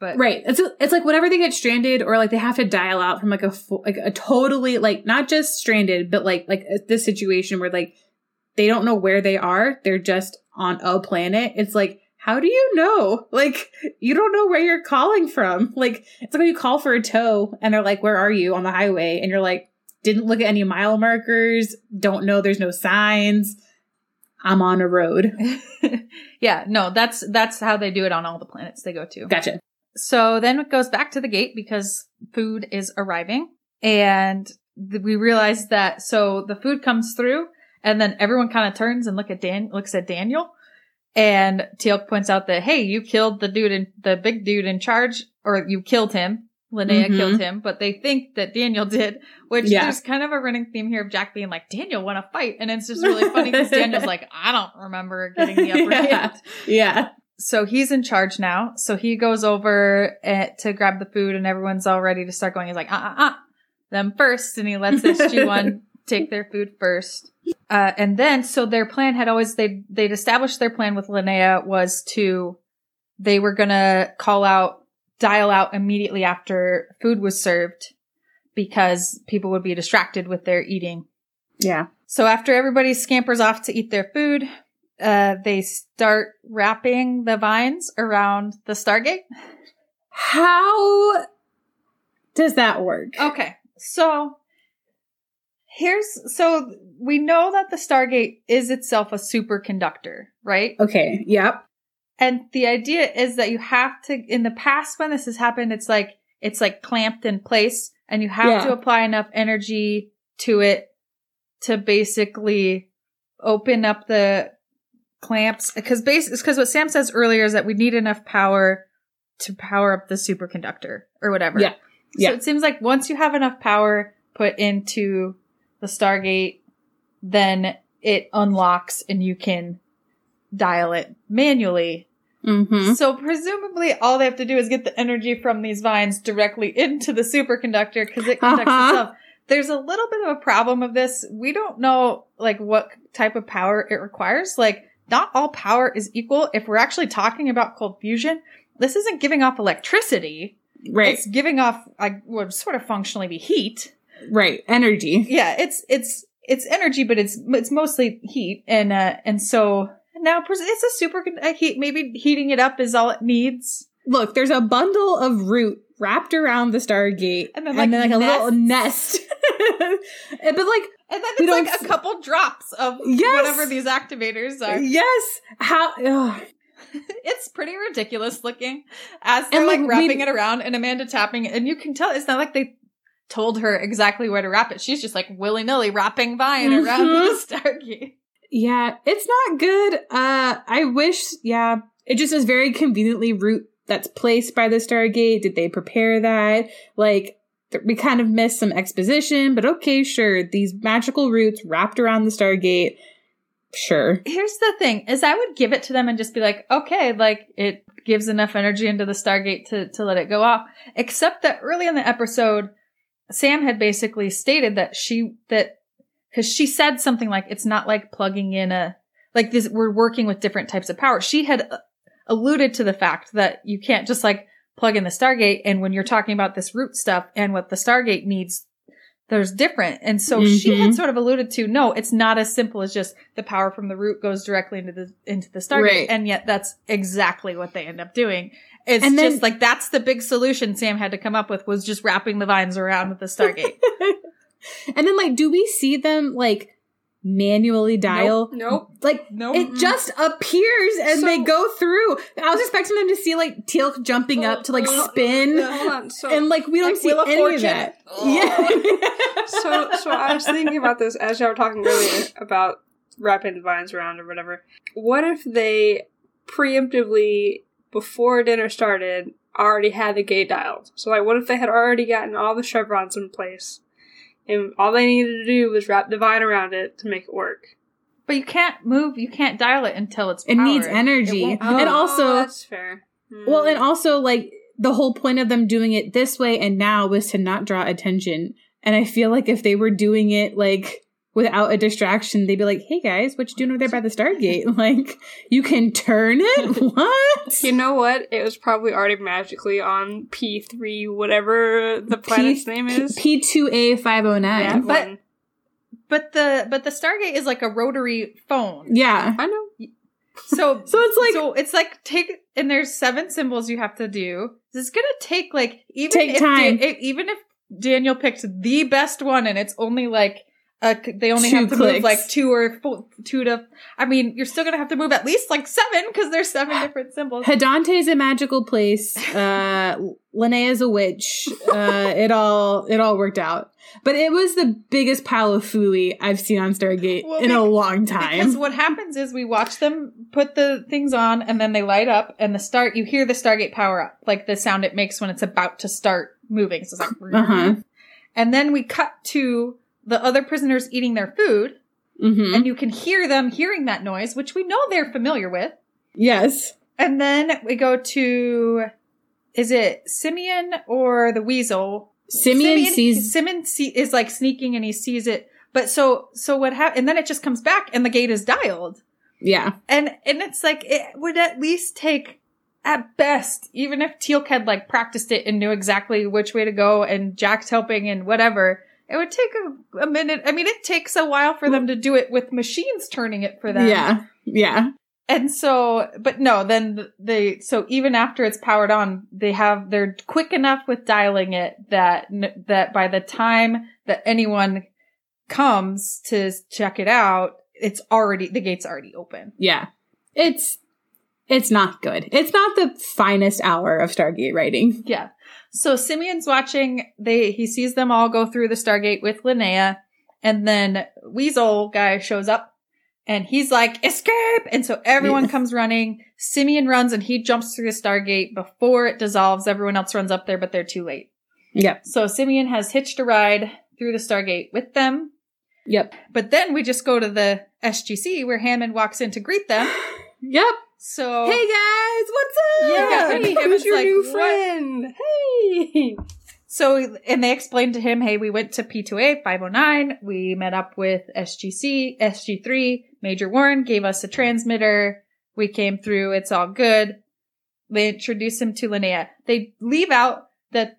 but Right. It's it's like whenever they get stranded or like they have to dial out from like a like a totally like not just stranded but like like this situation where like they don't know where they are. They're just on a planet. It's like how do you know? Like you don't know where you're calling from. Like it's like when you call for a tow and they're like where are you on the highway and you're like didn't look at any mile markers, don't know there's no signs. I'm on a road. yeah, no, that's that's how they do it on all the planets they go to. Gotcha. So then it goes back to the gate because food is arriving and we realize that so the food comes through and then everyone kind of turns and look at Dan looks at Daniel and Teal'c points out that hey, you killed the dude in the big dude in charge or you killed him. Linnea Mhm. killed him, but they think that Daniel did, which Yeah. there's kind of a running theme here of Jack being like, Daniel want to fight. And it's just really funny because Daniel's like, I don't remember getting the upper Yeah. hand Yeah. so he's in charge now. So he goes over eh, to grab the food, and everyone's all ready to start going. He's like, uh, uh, uh, them first, and he lets SG One take their food first. Uh, and then, so their plan had always they they'd established their plan with Linnea was to they were gonna call out, dial out immediately after food was served because people would be distracted with their eating. Yeah. So after everybody scampers off to eat their food, uh, they start wrapping the vines around the Stargate. How does that work? Okay. So here's, so we know that the Stargate is itself a superconductor, right? Okay. Yep. And the idea is that you have to, in the past when this has happened, it's like, it's like clamped in place and you have Yeah. to apply enough energy to it to basically open up the clamps. Cause base, is cause what Sam says earlier is that we need enough power to power up the superconductor or whatever. Yeah. Yeah. So it seems like once you have enough power put into the Stargate, then it unlocks and you can dial it manually. Mm-hmm. So presumably all they have to do is get the energy from these vines directly into the superconductor because it conducts Uh-huh. itself. There's a little bit of a problem of this. We don't know like what type of power it requires. Like not all power is equal. If we're actually talking about cold fusion, this isn't giving off electricity. Right. It's giving off like would sort of functionally be heat. Right. Energy. Yeah, it's it's it's energy, but it's it's mostly heat, and uh and so now it's a super uh, heat. Maybe heating it up is all it needs. Look, there's a bundle of root wrapped around the Stargate, And then, like, a little nest. But like, And then it's like a couple drops of Yes! whatever these activators are. yes, how? ugh. it's pretty ridiculous looking as they're And, like, like, wrapping it around and Amanda Tapping it, and you can tell it's not like they told her exactly where to wrap it. She's just like willy nilly wrapping vine around Mhm. the Stargate. Yeah, it's not good. Uh, I wish. Yeah, it just is very conveniently root that's placed by the Stargate. Did they prepare that? Like, th- we kind of missed some exposition, but okay, sure. These magical roots wrapped around the Stargate. Sure. Here's the thing is I would give it to them and just be like, okay, like it gives enough energy into the Stargate to, to let it go off. Except that early in the episode, Sam had basically stated that she, that, cause she said something like, it's not like plugging in a, like this, we're working with different types of power. She had uh, alluded to the fact that you can't just like plug in the Stargate. And when you're talking about this root stuff and what the Stargate needs, there's different. And so she had Mhm. sort of alluded to, no, it's not as simple as just the power from the root goes directly into the, into the Stargate. Right. And yet that's exactly what they end up doing. It's And then- just like, that's the big solution Sam had to come up with was just wrapping the vines around with the Stargate. and then, like, do we see them like manually dial? Nope. Like, Nope. it just appears and So- they go through. I was expecting them to see like Teal'c jumping up to like oh, spin. Yeah, hold on. So, and like we don't like see Wheel of any Fortune. of that. Oh. Yeah. so, so I was thinking about this as y'all were talking earlier about wrapping the vines around or whatever. What if they preemptively, before dinner started, already had the gate dialed? So, like, what if they had already gotten all the chevrons in place, and all they needed to do was wrap the vine around it to make it work? But you can't move, you can't dial it until it's It needs energy. It won't And also- Oh, that's fair. Hmm. Well, and also like the whole point of them doing it this way and now was to not draw attention. And I feel like if they were doing it like without a distraction, they'd be like, "Hey guys, what you doing over there by the Stargate? Like, you can turn it? what?" You know what? It was probably already magically on P three, whatever the planet's name is. P two A five zero nine. that. But- one. But the but the Stargate is like a rotary phone. Yeah. I know. So So it's like so it's like take and there's seven symbols you have to do. This is gonna take like even Take if time. Da- even if Daniel picked the best one and it's only like uh they only Two have to clicks. move like two or four, two to. I mean, you're still gonna have to move at least like seven because there's seven different symbols. Hadante's a magical place. Uh Linnea's a witch. Uh it all it all worked out. But it was the biggest pile of fooey I've seen on Stargate Well, in a bec- long Because time. what happens is we watch them put the things on and then they light up and the start you hear the Stargate power up, like the sound it makes when it's about to start moving. So it's like Uh-huh. and then we cut to the other prisoners eating their food, hmm and you can hear them hearing that noise, which we know they're familiar with. Yes. And then we go to is it Simeon or the Weasel? Simeon, sees Simeon see, is like sneaking and he sees it. But so so what happened? And then it just comes back and the gate is dialed. Yeah. And and it's like it would at least take at best, even if Teal'c had like practiced it and knew exactly which way to go and Jack's helping and whatever, it would take a, a minute. I mean, it takes a while for them to do it with machines turning it for them. Yeah. Yeah. And so, but no, then they, so even after it's powered on, they have, they're quick enough with dialing it that, that by the time that anyone comes to check it out, it's already, the gate's already open. Yeah. It's it's not good. It's not the finest hour of Stargate writing. Yeah. So Simeon's watching, they, he sees them all go through the Stargate with Linnea, and then Weasel guy shows up and he's like, escape! And so everyone Yeah. comes running. Simeon runs and he jumps through the Stargate before it dissolves. Everyone else runs up there, but they're too late. Yep. So Simeon has hitched a ride through the Stargate with them. Yep. But then we just go to the SGC where Hammond walks in to greet them. Yep. So Hey guys, what's up? Yeah, hey, who's your like, new "What?" friend? Hey. So, and they explained to him, hey, we went to P2A 509. We met up with SGC, SG3. Major Warren gave us a transmitter. We came through. It's all good. They introduce him to Linnea. They leave out that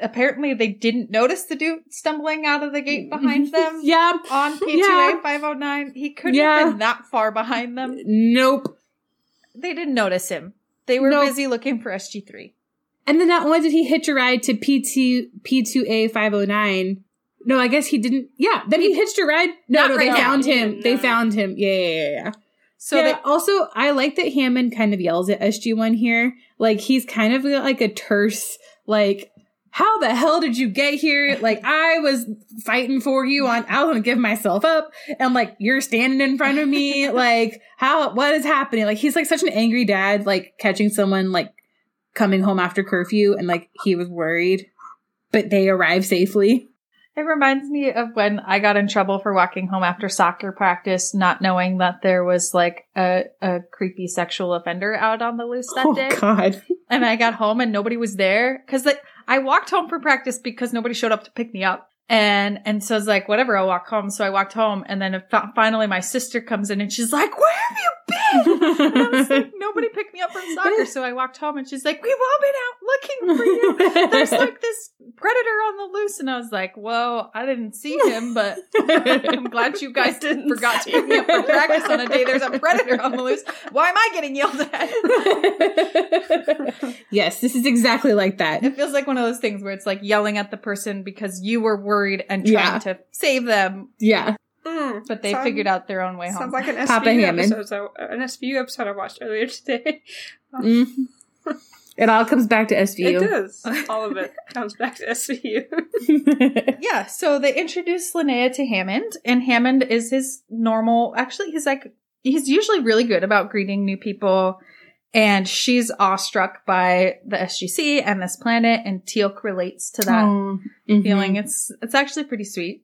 apparently they didn't notice the dude stumbling out of the gate behind them Yeah. on P2A Yeah. 509. He couldn't Yeah. have been that far behind them. Nope. They didn't notice him. They were Nope. busy looking for SG3. And then not only did he hitch a ride to P2 P2A 509. No, I guess he didn't. Yeah, then he hitched a ride. No, no, they right found He him. They found him. Yeah, yeah, yeah, yeah. So yeah, they, also I like that Hammond kind of yells at SG1 here. Like he's kind of like a terse, like, how the hell did you get here? Like I was fighting for you on I was gonna give myself up. And like you're standing in front of me. like, how what is happening? Like he's like such an angry dad, like catching someone like coming home after curfew and like he was worried. But they arrived safely. It reminds me of when I got in trouble for walking home after soccer practice, not knowing that there was like a, a creepy sexual offender out on the loose that oh day. god. And I got home and nobody was there. Cause like, I walked home for practice because nobody showed up to pick me up. And, and so I was like, whatever, I'll walk home. So I walked home and then finally my sister comes in and she's like, where have you been? And I was like, nobody picked me up from soccer. So I walked home and she's like, we've all been out looking for you. There's like this predator on the loose. And I was like, whoa, I didn't see him, but I'm glad you guys didn't forgot to pick me up for practice on a day there's a predator on the loose. Why am I getting yelled at? yes, this is exactly like that. It feels like one of those things where it's like yelling at the person because you were worried and trying Yeah. to save them, Yeah. Mm, but they sound- figured out their own way home. Sounds like an SVU episode. I- An SVU episode I watched earlier today. Mhm. It all comes back to It SVU. does. All of it comes back to SVU. yeah, so they introduced Linnea to Hammond, and Hammond is his normal. Actually, he's like he's usually really good about greeting new people, and she's awestruck by the SGC and this planet, and Teal'c relates to that Oh, mhm. feeling. It's it's actually pretty sweet.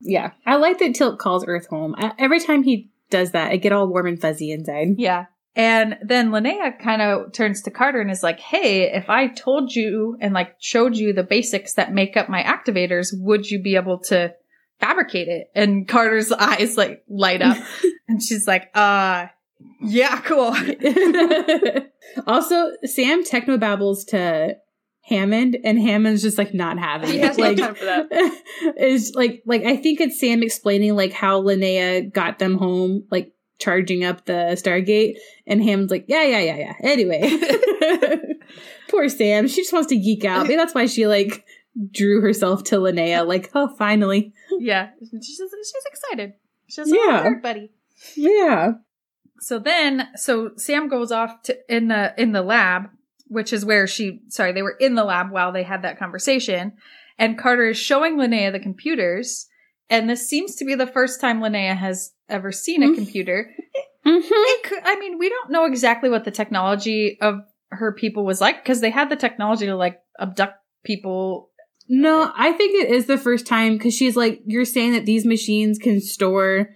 Yeah, I like that Teal'c calls Earth home. I, every time he does that. I get all warm and fuzzy inside. Yeah. And then Linnea kind of turns to Carter and is like, Hey, if I told you and like showed you the basics that make up my activators, would you be able to fabricate it? And Carter's eyes like light up and she's like, uh, yeah, cool. also, Sam techno babbles to Hammond, and Hammond's just like not having He it. has no like, time for that. Is like like I think it's Sam explaining like how Linnea got them home, like charging up the Stargate, and Hammond's like, yeah, yeah, yeah, yeah. Anyway, poor Sam. She just wants to geek out. Maybe that's why she like drew herself to Linnea. Like, oh, finally, yeah. She's, she's excited. She's like, Yeah. oh, buddy. yeah. So then, so Sam goes off to in the in the lab, which is where she. Sorry, they were in the lab while they had that conversation, and Carter is showing Linnea the computers, and this seems to be the first time Linnea has ever seen a Mhm. computer. Mm-hmm. It I mean, we don't know exactly what the technology of her people was like because they had the technology to like abduct people. No, I think it is the first time because she's like, you're saying that these machines can store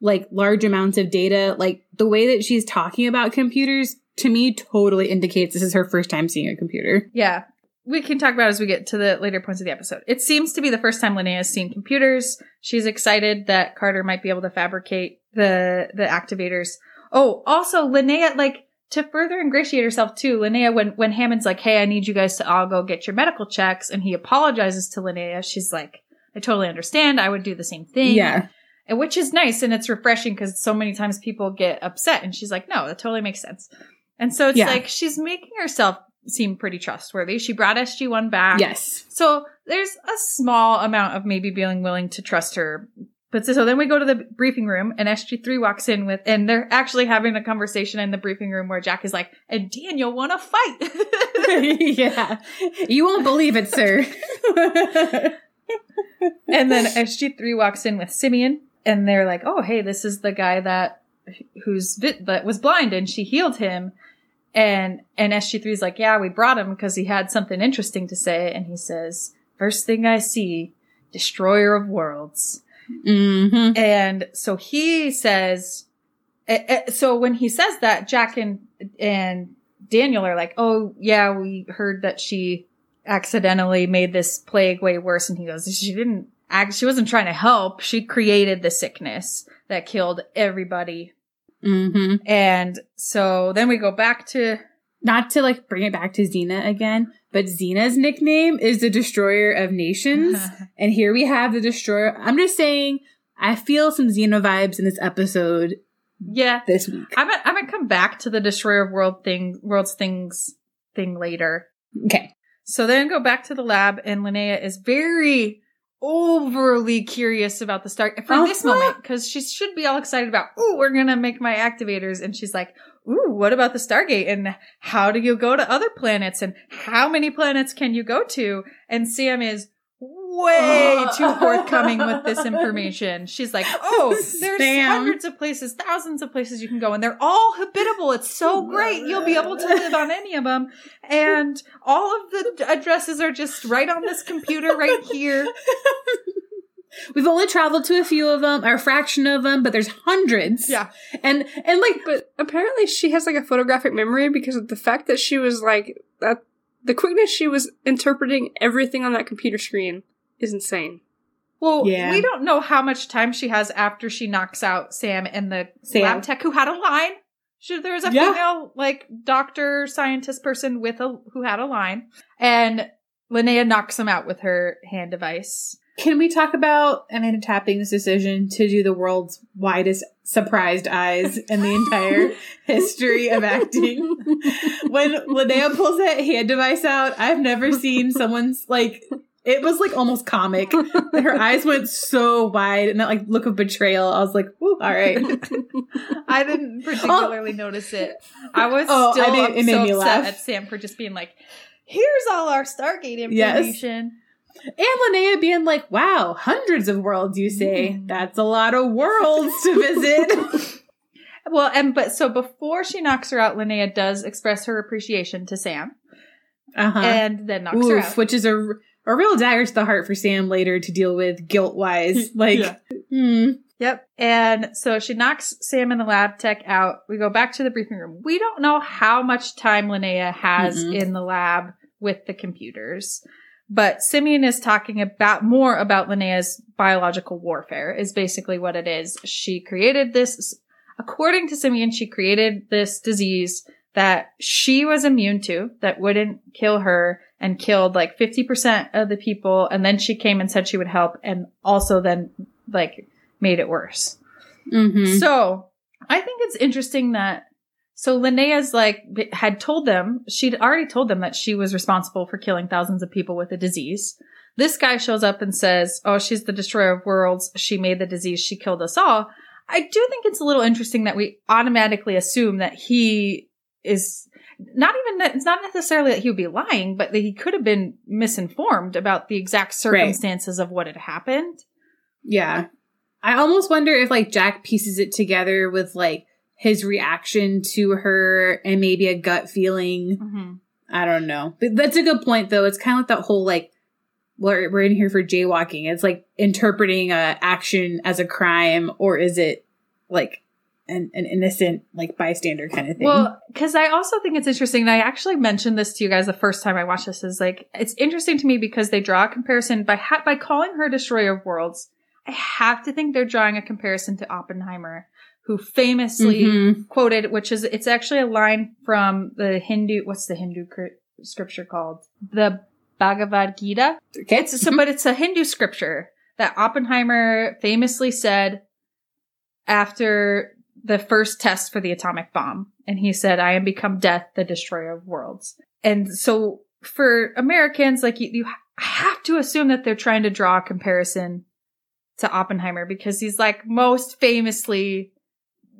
like large amounts of data. Like the way that she's talking about computers to me totally indicates this is her first time seeing a computer. Yeah. We can talk about as we get to the later points of the episode. It seems to be the first time Linnea has seen computers. She's excited that Carter might be able to fabricate the the activators. Oh, also Linnea, like to further ingratiate herself too, Linnea, when when Hammond's like, "Hey, I need you guys to all go get your medical checks," and he apologizes to Linnea, she's like, "I totally understand. I would do the same thing." Yeah. and which is nice and it's refreshing because so many times people get upset and she's like no that totally makes sense and so it's Yeah. like she's making herself seem pretty trustworthy she brought sg1 back Yes. so there's a small amount of maybe being willing to trust her but so, so then we go to the briefing room and sg3 walks in with and they're actually having a conversation in the briefing room where jack is like and daniel want to fight yeah. You won't believe it, sir. and then SG3 walks in with Simeon, and they're like, "Oh, hey, this is the guy that who's bit, that was blind, and she healed him." And and SG3 is like, "Yeah, we brought him because he had something interesting to say." And he says, first thing I see, destroyer of worlds." mm-hmm. And so he says, eh, eh, so when he says that, Jack and and Daniel are like, "Oh yeah, we heard that she accidentally made this plague way worse." And he goes, "She didn't. Act, she wasn't trying to help. She created the sickness that killed everybody." Mm-hmm. And so then we go back to Not to like bring it back to Xena again, but Xena's nickname is the Destroyer of Nations. and here we have the Destroyer. I'm just saying, I feel some Xena vibes in this episode yeah. this week. I'm gonna, I'm gonna come back to the destroyer of world thing, world's things thing later. Okay. So then go back to the lab, and Linnea is very overly curious about the star for this Uh-huh. moment because she should be all excited about. Oh, we're gonna make my activators, and she's like, "Ooh, what about the Stargate? And how do you go to other planets? And how many planets can you go to?" And Sam is way too forthcoming with this information. She's like, "Oh, there's hundreds of places, thousands of places you can go, and they're all habitable. It's so great. You'll be able to live on any of them, and all of the addresses are just right on this computer right here." We've only traveled to a few of them, or a fraction of them, but there's hundreds. Yeah. And and like But apparently she has like a photographic memory because of the fact that she was like that the quickness she was interpreting everything on that computer screen is insane. Well, Yeah. we don't know how much time she has after she knocks out Sam and the Sam. lab tech who had a line. She, there was a Yeah. female like doctor scientist person with a who had a line, and Linnea knocks him out with her hand device. Can we talk about Amanda Tapping's decision to do the world's widest surprised eyes in the entire history of acting? when Linnea pulls that hand device out, I've never seen someone's like it was like almost comic. Her eyes went so wide and that like look of betrayal. I was like, all right. I didn't particularly notice it. I was Oh, I still it made so upset laugh. at Sam for just being like, "Here's all our Stargate Yes. information." And Linnea being like, wow, hundreds of worlds, you say. That's a lot of worlds to visit. Well, and but so before she knocks her out, Linnea does express her appreciation to Sam, uh-huh. and then knocks her out. which is a, a real dagger to the heart for Sam later to deal with guilt wise. Like, Yeah. hmm. Yep. And so she knocks Sam and the lab tech out. We go back to the briefing room. We don't know how much time Linnea has Mm-mm. in the lab with the computers. But Simeon is talking about more about Linnea's biological warfare is basically what it is. She created this, according to Simeon, she created this disease that she was immune to that wouldn't kill her and killed like 50% of the people. And then she came and said she would help and also then like made it worse. Mm-hmm. So I think it's interesting that so Linnea's like had told them she'd already told them that she was responsible for killing thousands of people with a disease. This guy shows up and says, "Oh, she's the destroyer of worlds. She made the disease. She killed us all." I do think it's a little interesting that we automatically assume that he is not even that it's not necessarily that he would be lying, but that he could have been misinformed about the exact circumstances of what had happened. Yeah. I almost wonder if like Jack pieces it together with like his reaction to her and maybe a gut feeling. Mm-hmm. I don't know. But that's a good point though. It's kind of like that whole like we're we're in here for jaywalking. It's like interpreting a action as a crime or is it like an, an innocent like bystander kind of thing. Well, because I also think it's interesting. And I actually mentioned this to you guys the first time I watched this. Is like it's interesting to me because they draw a comparison by ha- by calling her Destroyer of Worlds. I have to think they're drawing a comparison to Oppenheimer, who famously Mhm. quoted, which is it's actually a line from the Hindu. What's the Hindu cr- scripture called? The Bhagavad Gita. okay. It's so, but it's a Hindu scripture that Oppenheimer famously said after the first test for the atomic bomb. And he said, I am become death, the destroyer of worlds. And so for Americans, like you, you have to assume that they're trying to draw a comparison to Oppenheimer because he's like most famously,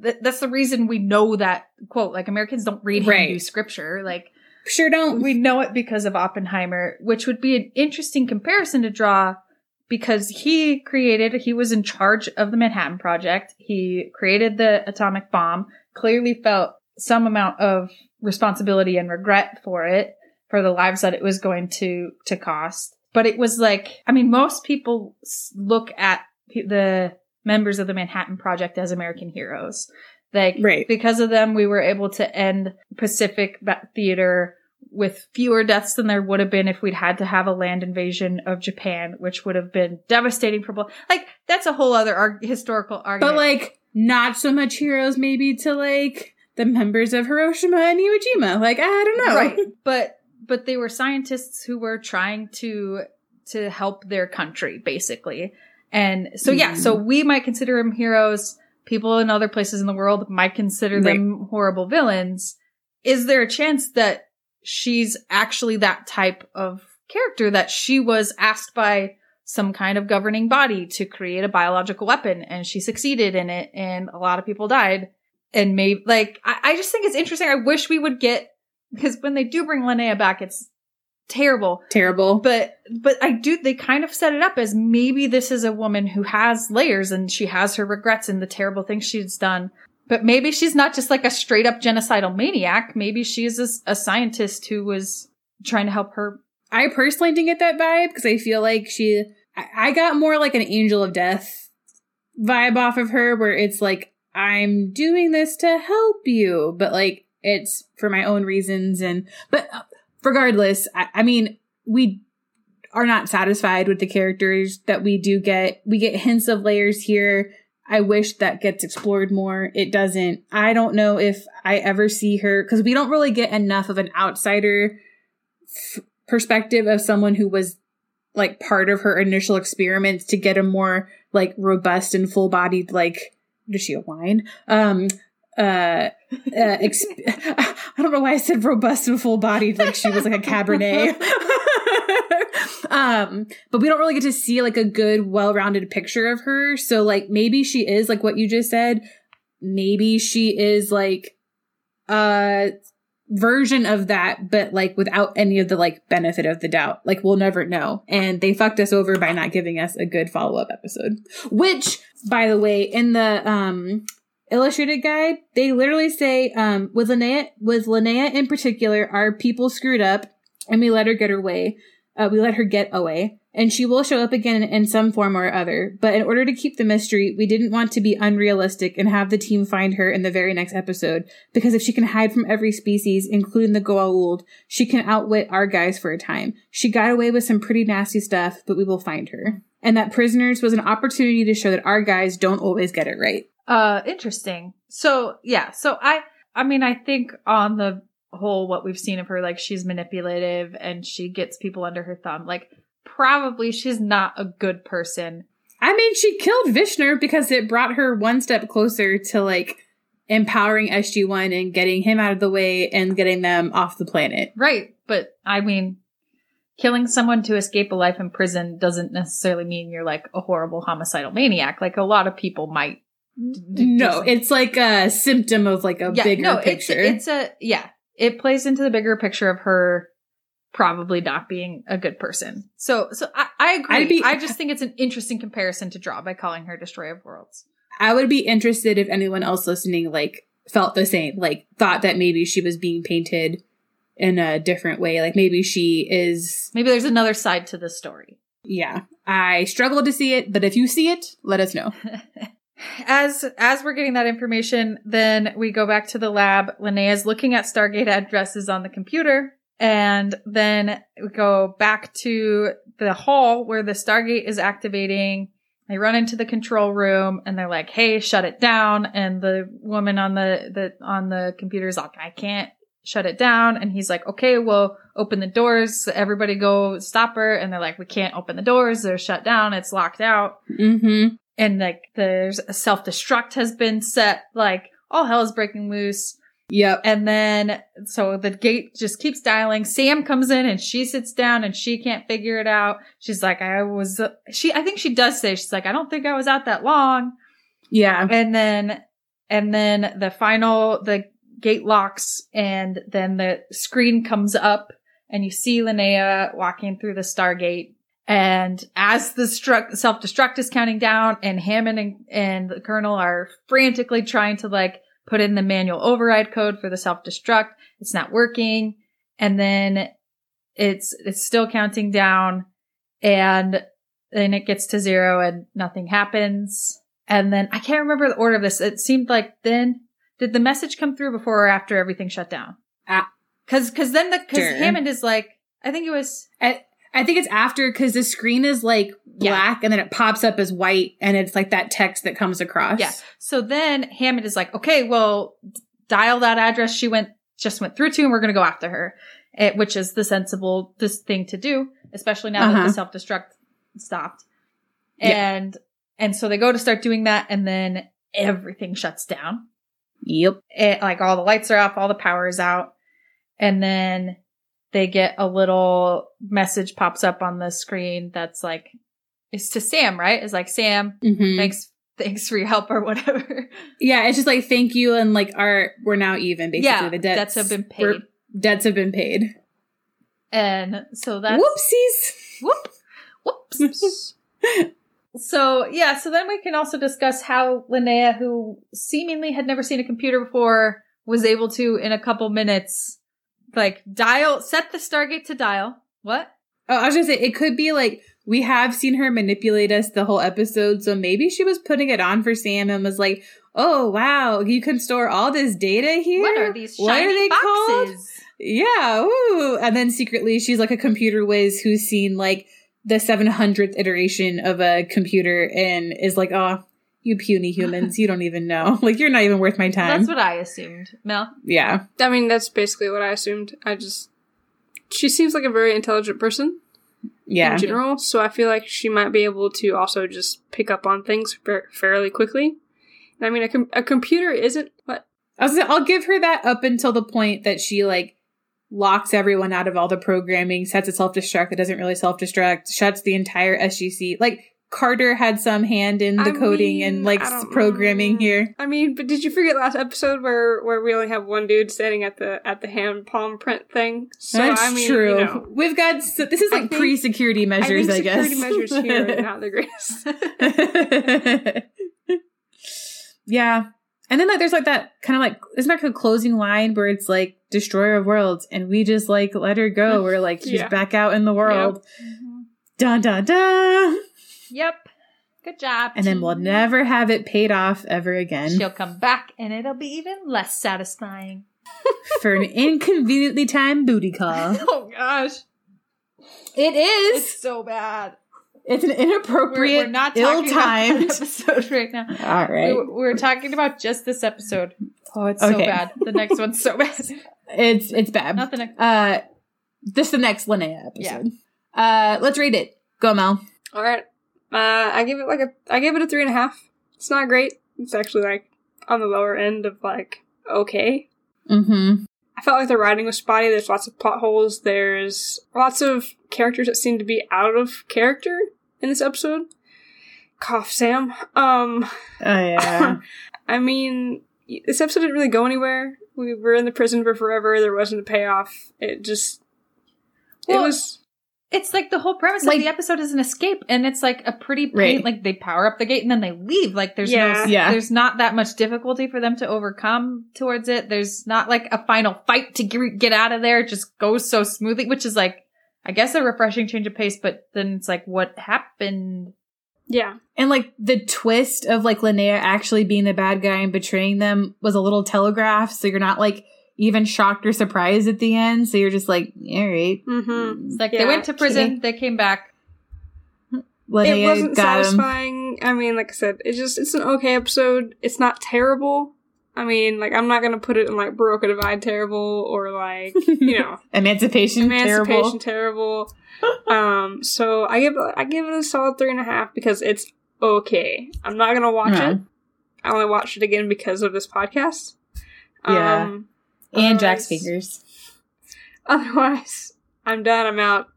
th- that's the reason we know that quote, like Americans don't read Right. Hindu scripture. Like sure don't. we know it because of Oppenheimer, which would be an interesting comparison to draw because he created, he was in charge of the Manhattan Project. He created the atomic bomb, clearly felt some amount of responsibility and regret for it, for the lives that it was going to, to cost. But it was like, I mean, most people look at the members of the Manhattan Project as American heroes. Like, Right. because of them, we were able to end Pacific Theater with fewer deaths than there would have been if we'd had to have a land invasion of Japan, which would have been devastating for both. Like, that's a whole other arg- historical argument. But like not so much heroes maybe to like the members of Hiroshima and Iwo Jima. Like I don't know. right. But, but they were scientists who were trying to, to help their country, basically. And so, yeah, Mhm. so we might consider them heroes. People in other places in the world might consider them horrible villains. Is there a chance that she's actually that type of character that she was asked by some kind of governing body to create a biological weapon and she succeeded in it and a lot of people died. And maybe like I, I just think it's interesting. I wish we would get because when they do bring linnea back it's terrible. Terrible. but but i do they kind of set it up as maybe this is a woman who has layers and she has her regrets and the terrible things she's done but maybe she's not just like a straight up genocidal maniac maybe she's a, a scientist who was trying to help her I personally didn't get that vibe because I feel like she I, got more like an angel of death vibe off of her where it's like I'm doing this to help you, but like it's for my own reasons and but regardless, I, I mean we are not satisfied with the characters that we do get. We get hints of layers here. I wish that gets explored more. It doesn't. I don't know if I ever see her because we don't really get enough of an outsider f- perspective of someone who was like part of her initial experiments to get a more like robust and full bodied like does she a wine um uh, uh exp- I don't know why I said robust and full bodied like she was like a cabernet um but we don't really get to see like a good well-rounded picture of her so like maybe she is like what you just said maybe she is like a version of that, but like without any of the like benefit of the doubt. Like we'll never know. And they fucked us over by not giving us a good follow up episode. Which, by the way, in the um illustrated guide, they literally say, um, with Linnea with Linnea in particular, our people screwed up and we let her get her way. Uh, we let her get away, and she will show up again in some form or other. But in order to keep the mystery, we didn't want to be unrealistic and have the team find her in the very next episode, because if she can hide from every species, including the Goa'uld, she can outwit our guys for a time. She got away with some pretty nasty stuff, but we will find her. And that Prisoners was an opportunity to show that our guys don't always get it right. Uh, interesting. So yeah, so I, I mean, I think on the whole, what we've seen of her, like she's manipulative and she gets people under her thumb. Like probably she's not a good person. I mean, she killed Vishnor because it brought her one step closer to like empowering SG1 and getting him out of the way and getting them off the planet. Right. But I mean, killing someone to escape a life in prison doesn't necessarily mean you're like a horrible homicidal maniac. Like a lot of people might. d- No, it's like a symptom of like a bigger no, picture. It's, it's a yeah. It plays into the bigger picture of her probably not being a good person. So so I, I agree. Be- I just think it's an interesting comparison to draw by calling her Destroyer of Worlds. I would be interested if anyone else listening like felt the same, like thought that maybe she was being painted in a different way. Like maybe she is Maybe there's another side to the story. yeah. I struggle to see it, but if you see it, let us know. As as we're getting that information, then we go back to the lab. Linnea's looking at Stargate addresses on the computer, and then we go back to the hall where the Stargate is activating. They run into the control room and they're like, "Hey, shut it down!" And the woman on the the on the computer is like, "I can't shut it down." And he's like, "Okay, well, open the doors. Everybody go stop her." And they're like, "We can't open the doors. They're shut down. It's locked out." Mm-hmm. And like there's a self destruct has been set, like all hell is breaking loose. Yep. And then so the gate just keeps dialing. Sam comes in and she sits down and she can't figure it out. She's like, I was she I think she does say she's like, I don't think I was out that long. Yeah. And then and then the final the gate locks and then the screen comes up and you see Linnea walking through the Stargate. And as the struck, self-destruct is counting down and Hammond and, and the Colonel are frantically trying to like put in the manual override code for the self-destruct, it's not working. And then it's, it's still counting down and then it gets to zero and nothing happens. And then I can't remember the order of this. It seemed like then did the message come through before or after everything shut down? Ah. Cause, cause then the, cause. Hammond is like, I think it was, I, I think it's after because the screen is like Yeah. black and then it pops up as white and it's like that text that comes across. yeah. So then Hammond is like, okay, well, dial that address she went, just went through to and we're going to go after her, eh, which is the sensible, this thing to do, especially now that Uh-huh. the self-destruct stopped. Yeah. And, and so they go to start doing that and then everything shuts down. Yep. it, like all the lights are off, all the power is out, and then they get a little message pops up on the screen that's like, it's to Sam, right? It's like Sam, Mhm. thanks, thanks for your help or whatever. Yeah, it's just like thank you and like our we're now even basically. yeah, the debts, debts have been paid, Debts have been paid. and so that's Whoopsies. whoop, whoops. so yeah, so then we can also discuss how Linnea, who seemingly had never seen a computer before, was able to in a couple minutes, like dial, set the Stargate to dial. What? Oh, I was gonna say it could be like we have seen her manipulate us the whole episode, so maybe she was putting it on for Sam and was like, "Oh wow, you can store all this data here. What are these shiny What are they called? boxes? Yeah, woo. And then secretly, she's like a computer whiz who's seen like the 700th iteration of a computer and is like, oh, you puny humans, you don't even know. Like, you're not even worth my time. That's what I assumed. Mel? yeah. I mean, that's basically what I assumed. I just. She seems like a very intelligent person Yeah. in general, so I feel like she might be able to also just pick up on things fa- fairly quickly. I mean, a, com- a computer isn't. What? I was, I'll give her that up until the point that she like locks everyone out of all the programming, sets a self destruct that doesn't really self destruct, shuts the entire SGC. Like Carter had some hand in the I coding and like programming know. here. I mean, but did you forget last episode where where we only have one dude standing at the at the hand palm print thing? So That's I mean, true. You know, We've got so this is like pre security measures, I, I guess. security measures here are not the greatest. yeah. And then like there's like that kind of like isn't that like a closing line where it's like destroyer of worlds and we just like let her go. We're like she's Yeah. back out in the world. Mm-hmm. Dun dun dun. Yep. Good job. And then we'll never have it paid off ever again She'll come back and it'll be even less satisfying. for an inconveniently timed booty call. Oh gosh. It is. It's so bad. It's an We're, inappropriate, we're not talking about that ill-timed. episode right now. All right, We, we're talking about just this episode. Oh, it's so bad. The next one's so bad. it's it's bad. Not the next. Uh, this the next Linnea episode. Uh, let's read it. Go Mel. All right. Uh, I give it like a. I give it a three and a half. It's not great. It's actually like on the lower end of like okay. Mm-hmm. I felt like the writing was spotty. There's lots of plot holes. There's lots of characters that seem to be out of character in this episode. Cough, Sam. Um, Oh yeah. I mean, this episode didn't really go anywhere. We were in the prison for forever. There wasn't a payoff. It just. Well, it was. It's like the whole premise Like- of the episode is an escape, and it's like a pretty plain, Right. like they power up the gate and then they leave. Like there's Yeah. no, Yeah. there's not that much difficulty for them to overcome towards it. There's not like a final fight to get get out of there. It just goes so smoothly, which is like, I guess a refreshing change of pace. But then it's like, what happened? Yeah. and like the twist of like Linnea actually being the bad guy and betraying them was a little telegraphed, so you're not like even shocked or surprised at the end. So you're just like, all right, Mm-hmm. It's like Yeah. they went to prison, they came back. Linnea it wasn't got him. satisfying. I mean, like I said, it's just it's an okay episode. It's not terrible. I mean, like I'm not gonna put it in like Broca Divide terrible or like you know Emancipation, Emancipation terrible. terrible. um, so I give I give it a solid three and a half because it's okay. I'm not gonna watch Yeah. it. I only watched it again because of this podcast. Yeah. Um, and Jack's otherwise- fingers. Otherwise, I'm done. I'm out.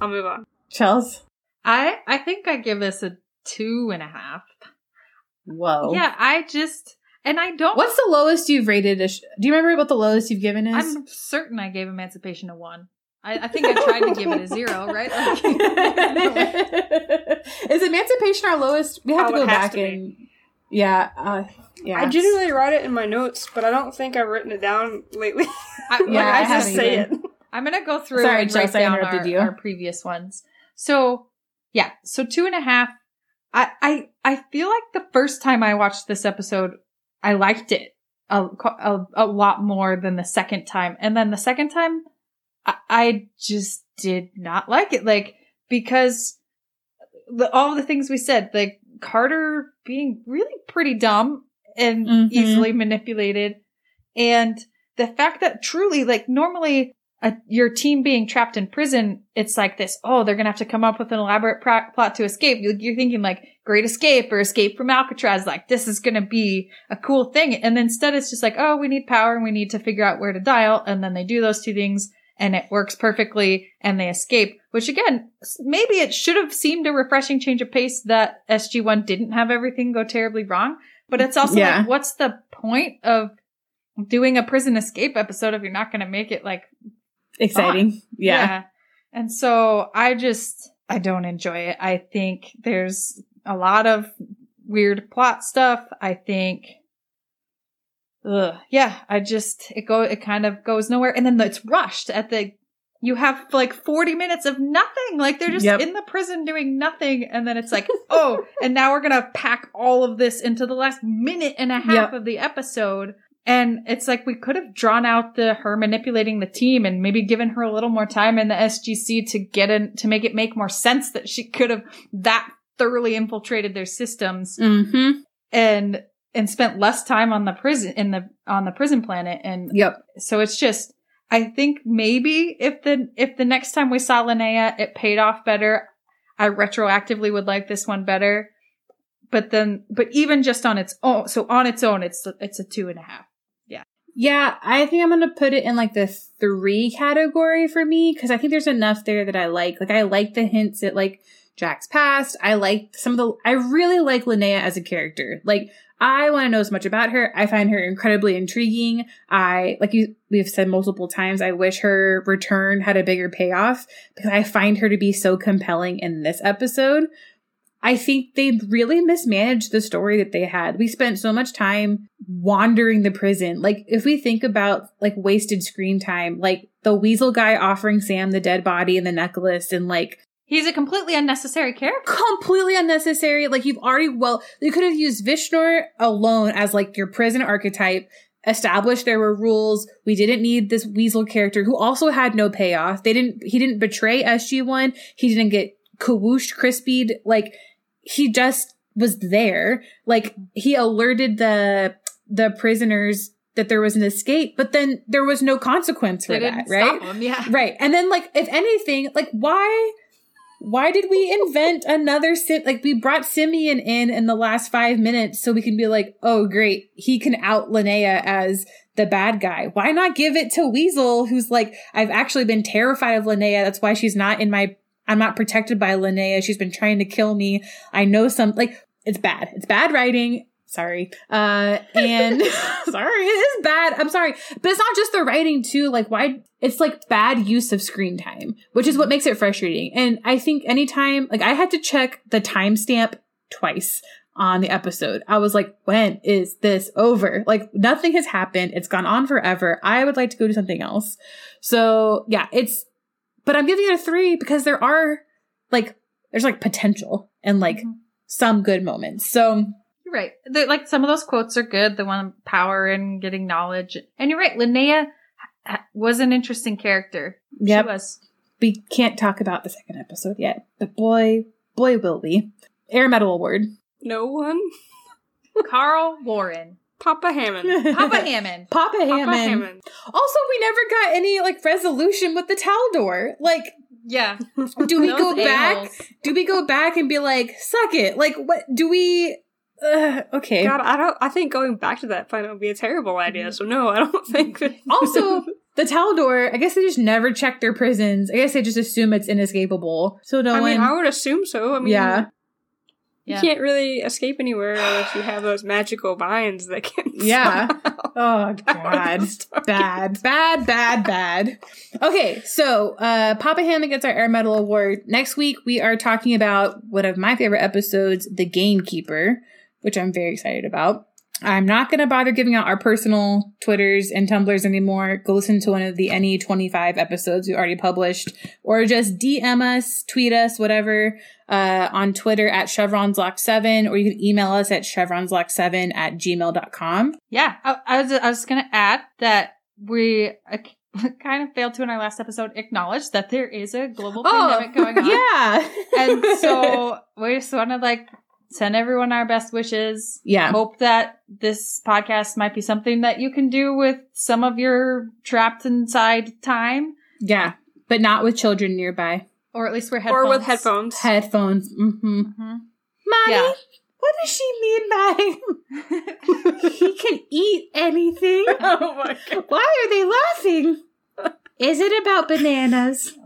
I'll move on. Chels. I I think I give this a two and a half. Whoa. Yeah, I just and I don't. What's the lowest you've rated a sh- Do you remember what the lowest you've given is? I'm certain I gave Emancipation a one. I, I think I tried to give it a zero, right? Like- is Emancipation our lowest? We have Oh, to go back to be. And yeah, uh, yeah. I generally write it in my notes, but I don't think I've written it down lately. I, Yeah, I, I just haven't say either. it. I'm gonna go through Sorry, and write Chelsea, I down interrupted our, you. our previous ones. So yeah, so two and a half. I I I feel like the first time I watched this episode, I liked it a a, a lot more than the second time, and then the second time, I, I just did not like it. Like because the, all the things we said, like Carter being really pretty dumb and Mhm. easily manipulated, and the fact that truly, like normally, a, your team being trapped in prison, it's like this. Oh, they're gonna have to come up with an elaborate plot to escape. You- You're thinking like Great Escape or Escape from Alcatraz. Like this is gonna be a cool thing, and instead it's just like, oh, we need power and we need to figure out where to dial, and then they do those two things. And it works perfectly, and they escape. Which again, maybe it should have seemed a refreshing change of pace that SG One didn't have everything go terribly wrong. But it's also Yeah. like, what's the point of doing a prison escape episode if you're not going to make it like Exciting. Yeah. And so I just I don't enjoy it. I think there's a lot of weird plot stuff. I think ugh, yeah, I just it go it kind of goes nowhere and then it's rushed at the you have like 40 minutes of nothing. Like they're just Yep. in the prison doing nothing and then it's like, "Oh, and now we're going to pack all of this into the last minute and a half Yep. of the episode." And it's like we could have drawn out the her manipulating the team and maybe given her a little more time in the SGC to get in to make it make more sense that she could have that thoroughly infiltrated their systems Mm-hmm. and and spent less time on the prison in the on the prison planet and Yep. so it's just I think maybe if the if the next time we saw Linnea it paid off better, I retroactively would like this one better. But then but even just on its own so on its own it's it's a two and a half. Yeah, yeah I think I'm gonna put it in like the three category for me because I think there's enough there that I like. Like I like the hints at like Jack's past. I like some of the. I really like Linnea as a character. Like I want to know as much about her. I find her incredibly intriguing. I like you. We've said multiple times. I wish her return had a bigger payoff because I find her to be so compelling in this episode. I think they really mismanaged the story that they had. We spent so much time wandering the prison. Like if we think about like wasted screen time, like the weasel guy offering Sam the dead body and the necklace and like He's a completely unnecessary character. completely unnecessary. Like you've already well, you could have used Vishnor alone as like your prison archetype. Established there were rules. We didn't need this weasel character who also had no payoff. They didn't. He didn't betray SG One. He didn't get kawoosh crispied. Like he just was there. Like he alerted the the prisoners that there was an escape, but then there was no consequence for that, right? Yeah. Right. And then like if anything, like why why did we invent another sim like we brought Simeon in in the last 5 minutes so we can be like, "Oh great, he can out Linnea as the bad guy. Why not give it to Weasel who's like I've actually been terrified of Linnea. That's why she's not in my I'm not protected by Linnea. She's been trying to kill me. I know some like it's bad. It's bad writing. Sorry. Uh and sorry, it is bad. I'm sorry. But it's not just the writing too. Like why it's like bad use of screen time, which is what makes it frustrating. And I think anytime like I had to check the timestamp twice on the episode. I was like, when is this over? Like nothing has happened. It's gone on forever. I would like to go do something else. So yeah, it's but I'm giving it a three because there are like there's like potential and like Mhm. some good moments. So You're right. The, like some of those quotes are good. The one power and getting knowledge. And you're right. Linnea was an interesting character. Yep. She was. we can't talk about the second episode yet, but boy, boy will we. Air Medal Award. No one? Carl Warren. Papa Hammond. Papa Hammond. Papa Papa Hammond. Hammond. Also, we never got any like resolution with the Taldor. Like, Yeah. do we Those go back? a-holes. Do we go back and be like, suck it? Like, what do we? Uh, okay. God, I don't. I think going back to that planet would be a terrible idea. So no, I don't think. That Also, the Taldor. I guess they just never check their prisons. I guess they just assume it's inescapable. So no I one. mean, I would assume so. I mean, yeah. you Yeah. can't really escape anywhere unless you have those magical vines that can. Yeah. Oh god. Stargate. bad, bad, bad, bad. Okay, so uh Papa Hammond gets our Air Medal Award. Next week we are talking about one of my favorite episodes, The Gamekeeper, which I'm very excited about. I'm not going to bother giving out our personal Twitters and Tumblrs anymore. Go listen to one of the any 25 episodes we already published, or just DM us, tweet us, whatever, uh, on Twitter at chevronslock7, or you can email us at chevronslock7 at gmail.com. Yeah. I, I was, I was going to add that we uh, kind of failed to in our last episode acknowledge that there is a global pandemic going on. Yeah. And so we just want to like send everyone our best wishes. yeah. Hope that this podcast might be something that you can do with some of your trapped inside time, Yeah. But not with children nearby. or at least wear headphones. or with headphones. Headphones. Mm-hmm. Mhm. Mommy, Yeah. what does she mean by he can eat anything? oh my god. Why are they laughing? Is it about bananas?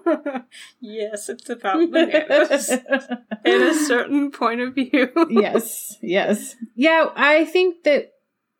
yes, it's about bananas in a certain point of view. yes, yes. Yeah, I think that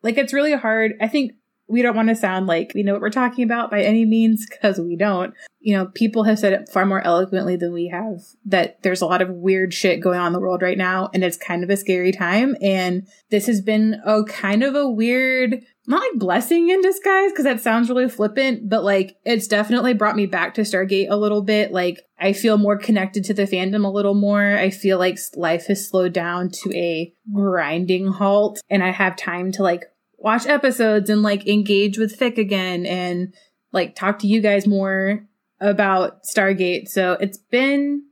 like it's really hard. I think we don't want to sound like we know what we're talking about by any means because we don't. You know, people have said it far more eloquently than we have that there's a lot of weird shit going on in the world right now and it's kind of a scary time and this has been a kind of a weird not like blessing in disguise because that sounds really flippant, but like it's definitely brought me back to Stargate a little bit. Like I feel more connected to the fandom a little more. I feel like life has slowed down to a grinding halt and I have time to like watch episodes and like engage with Fic again and like talk to you guys more about Stargate. So it's been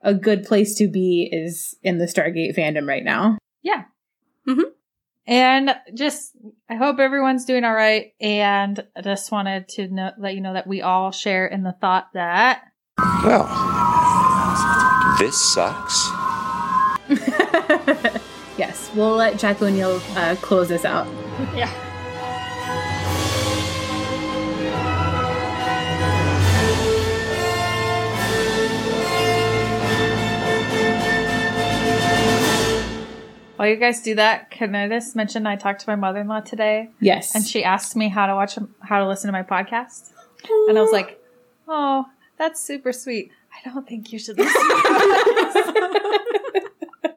a good place to be is in the Stargate fandom right now. Yeah. Mhm. And just, I hope everyone's doing all right. And I just wanted to know, let you know that we all share in the thought that Well, this sucks. yes, we'll let Jack O'Neill uh, close this out. Yeah. while you guys do that, can I just mention I talked to my mother in law today Yes. and she asked me how to watch, how to listen to my podcast. And I was like, oh, that's super sweet. I don't think you should listen.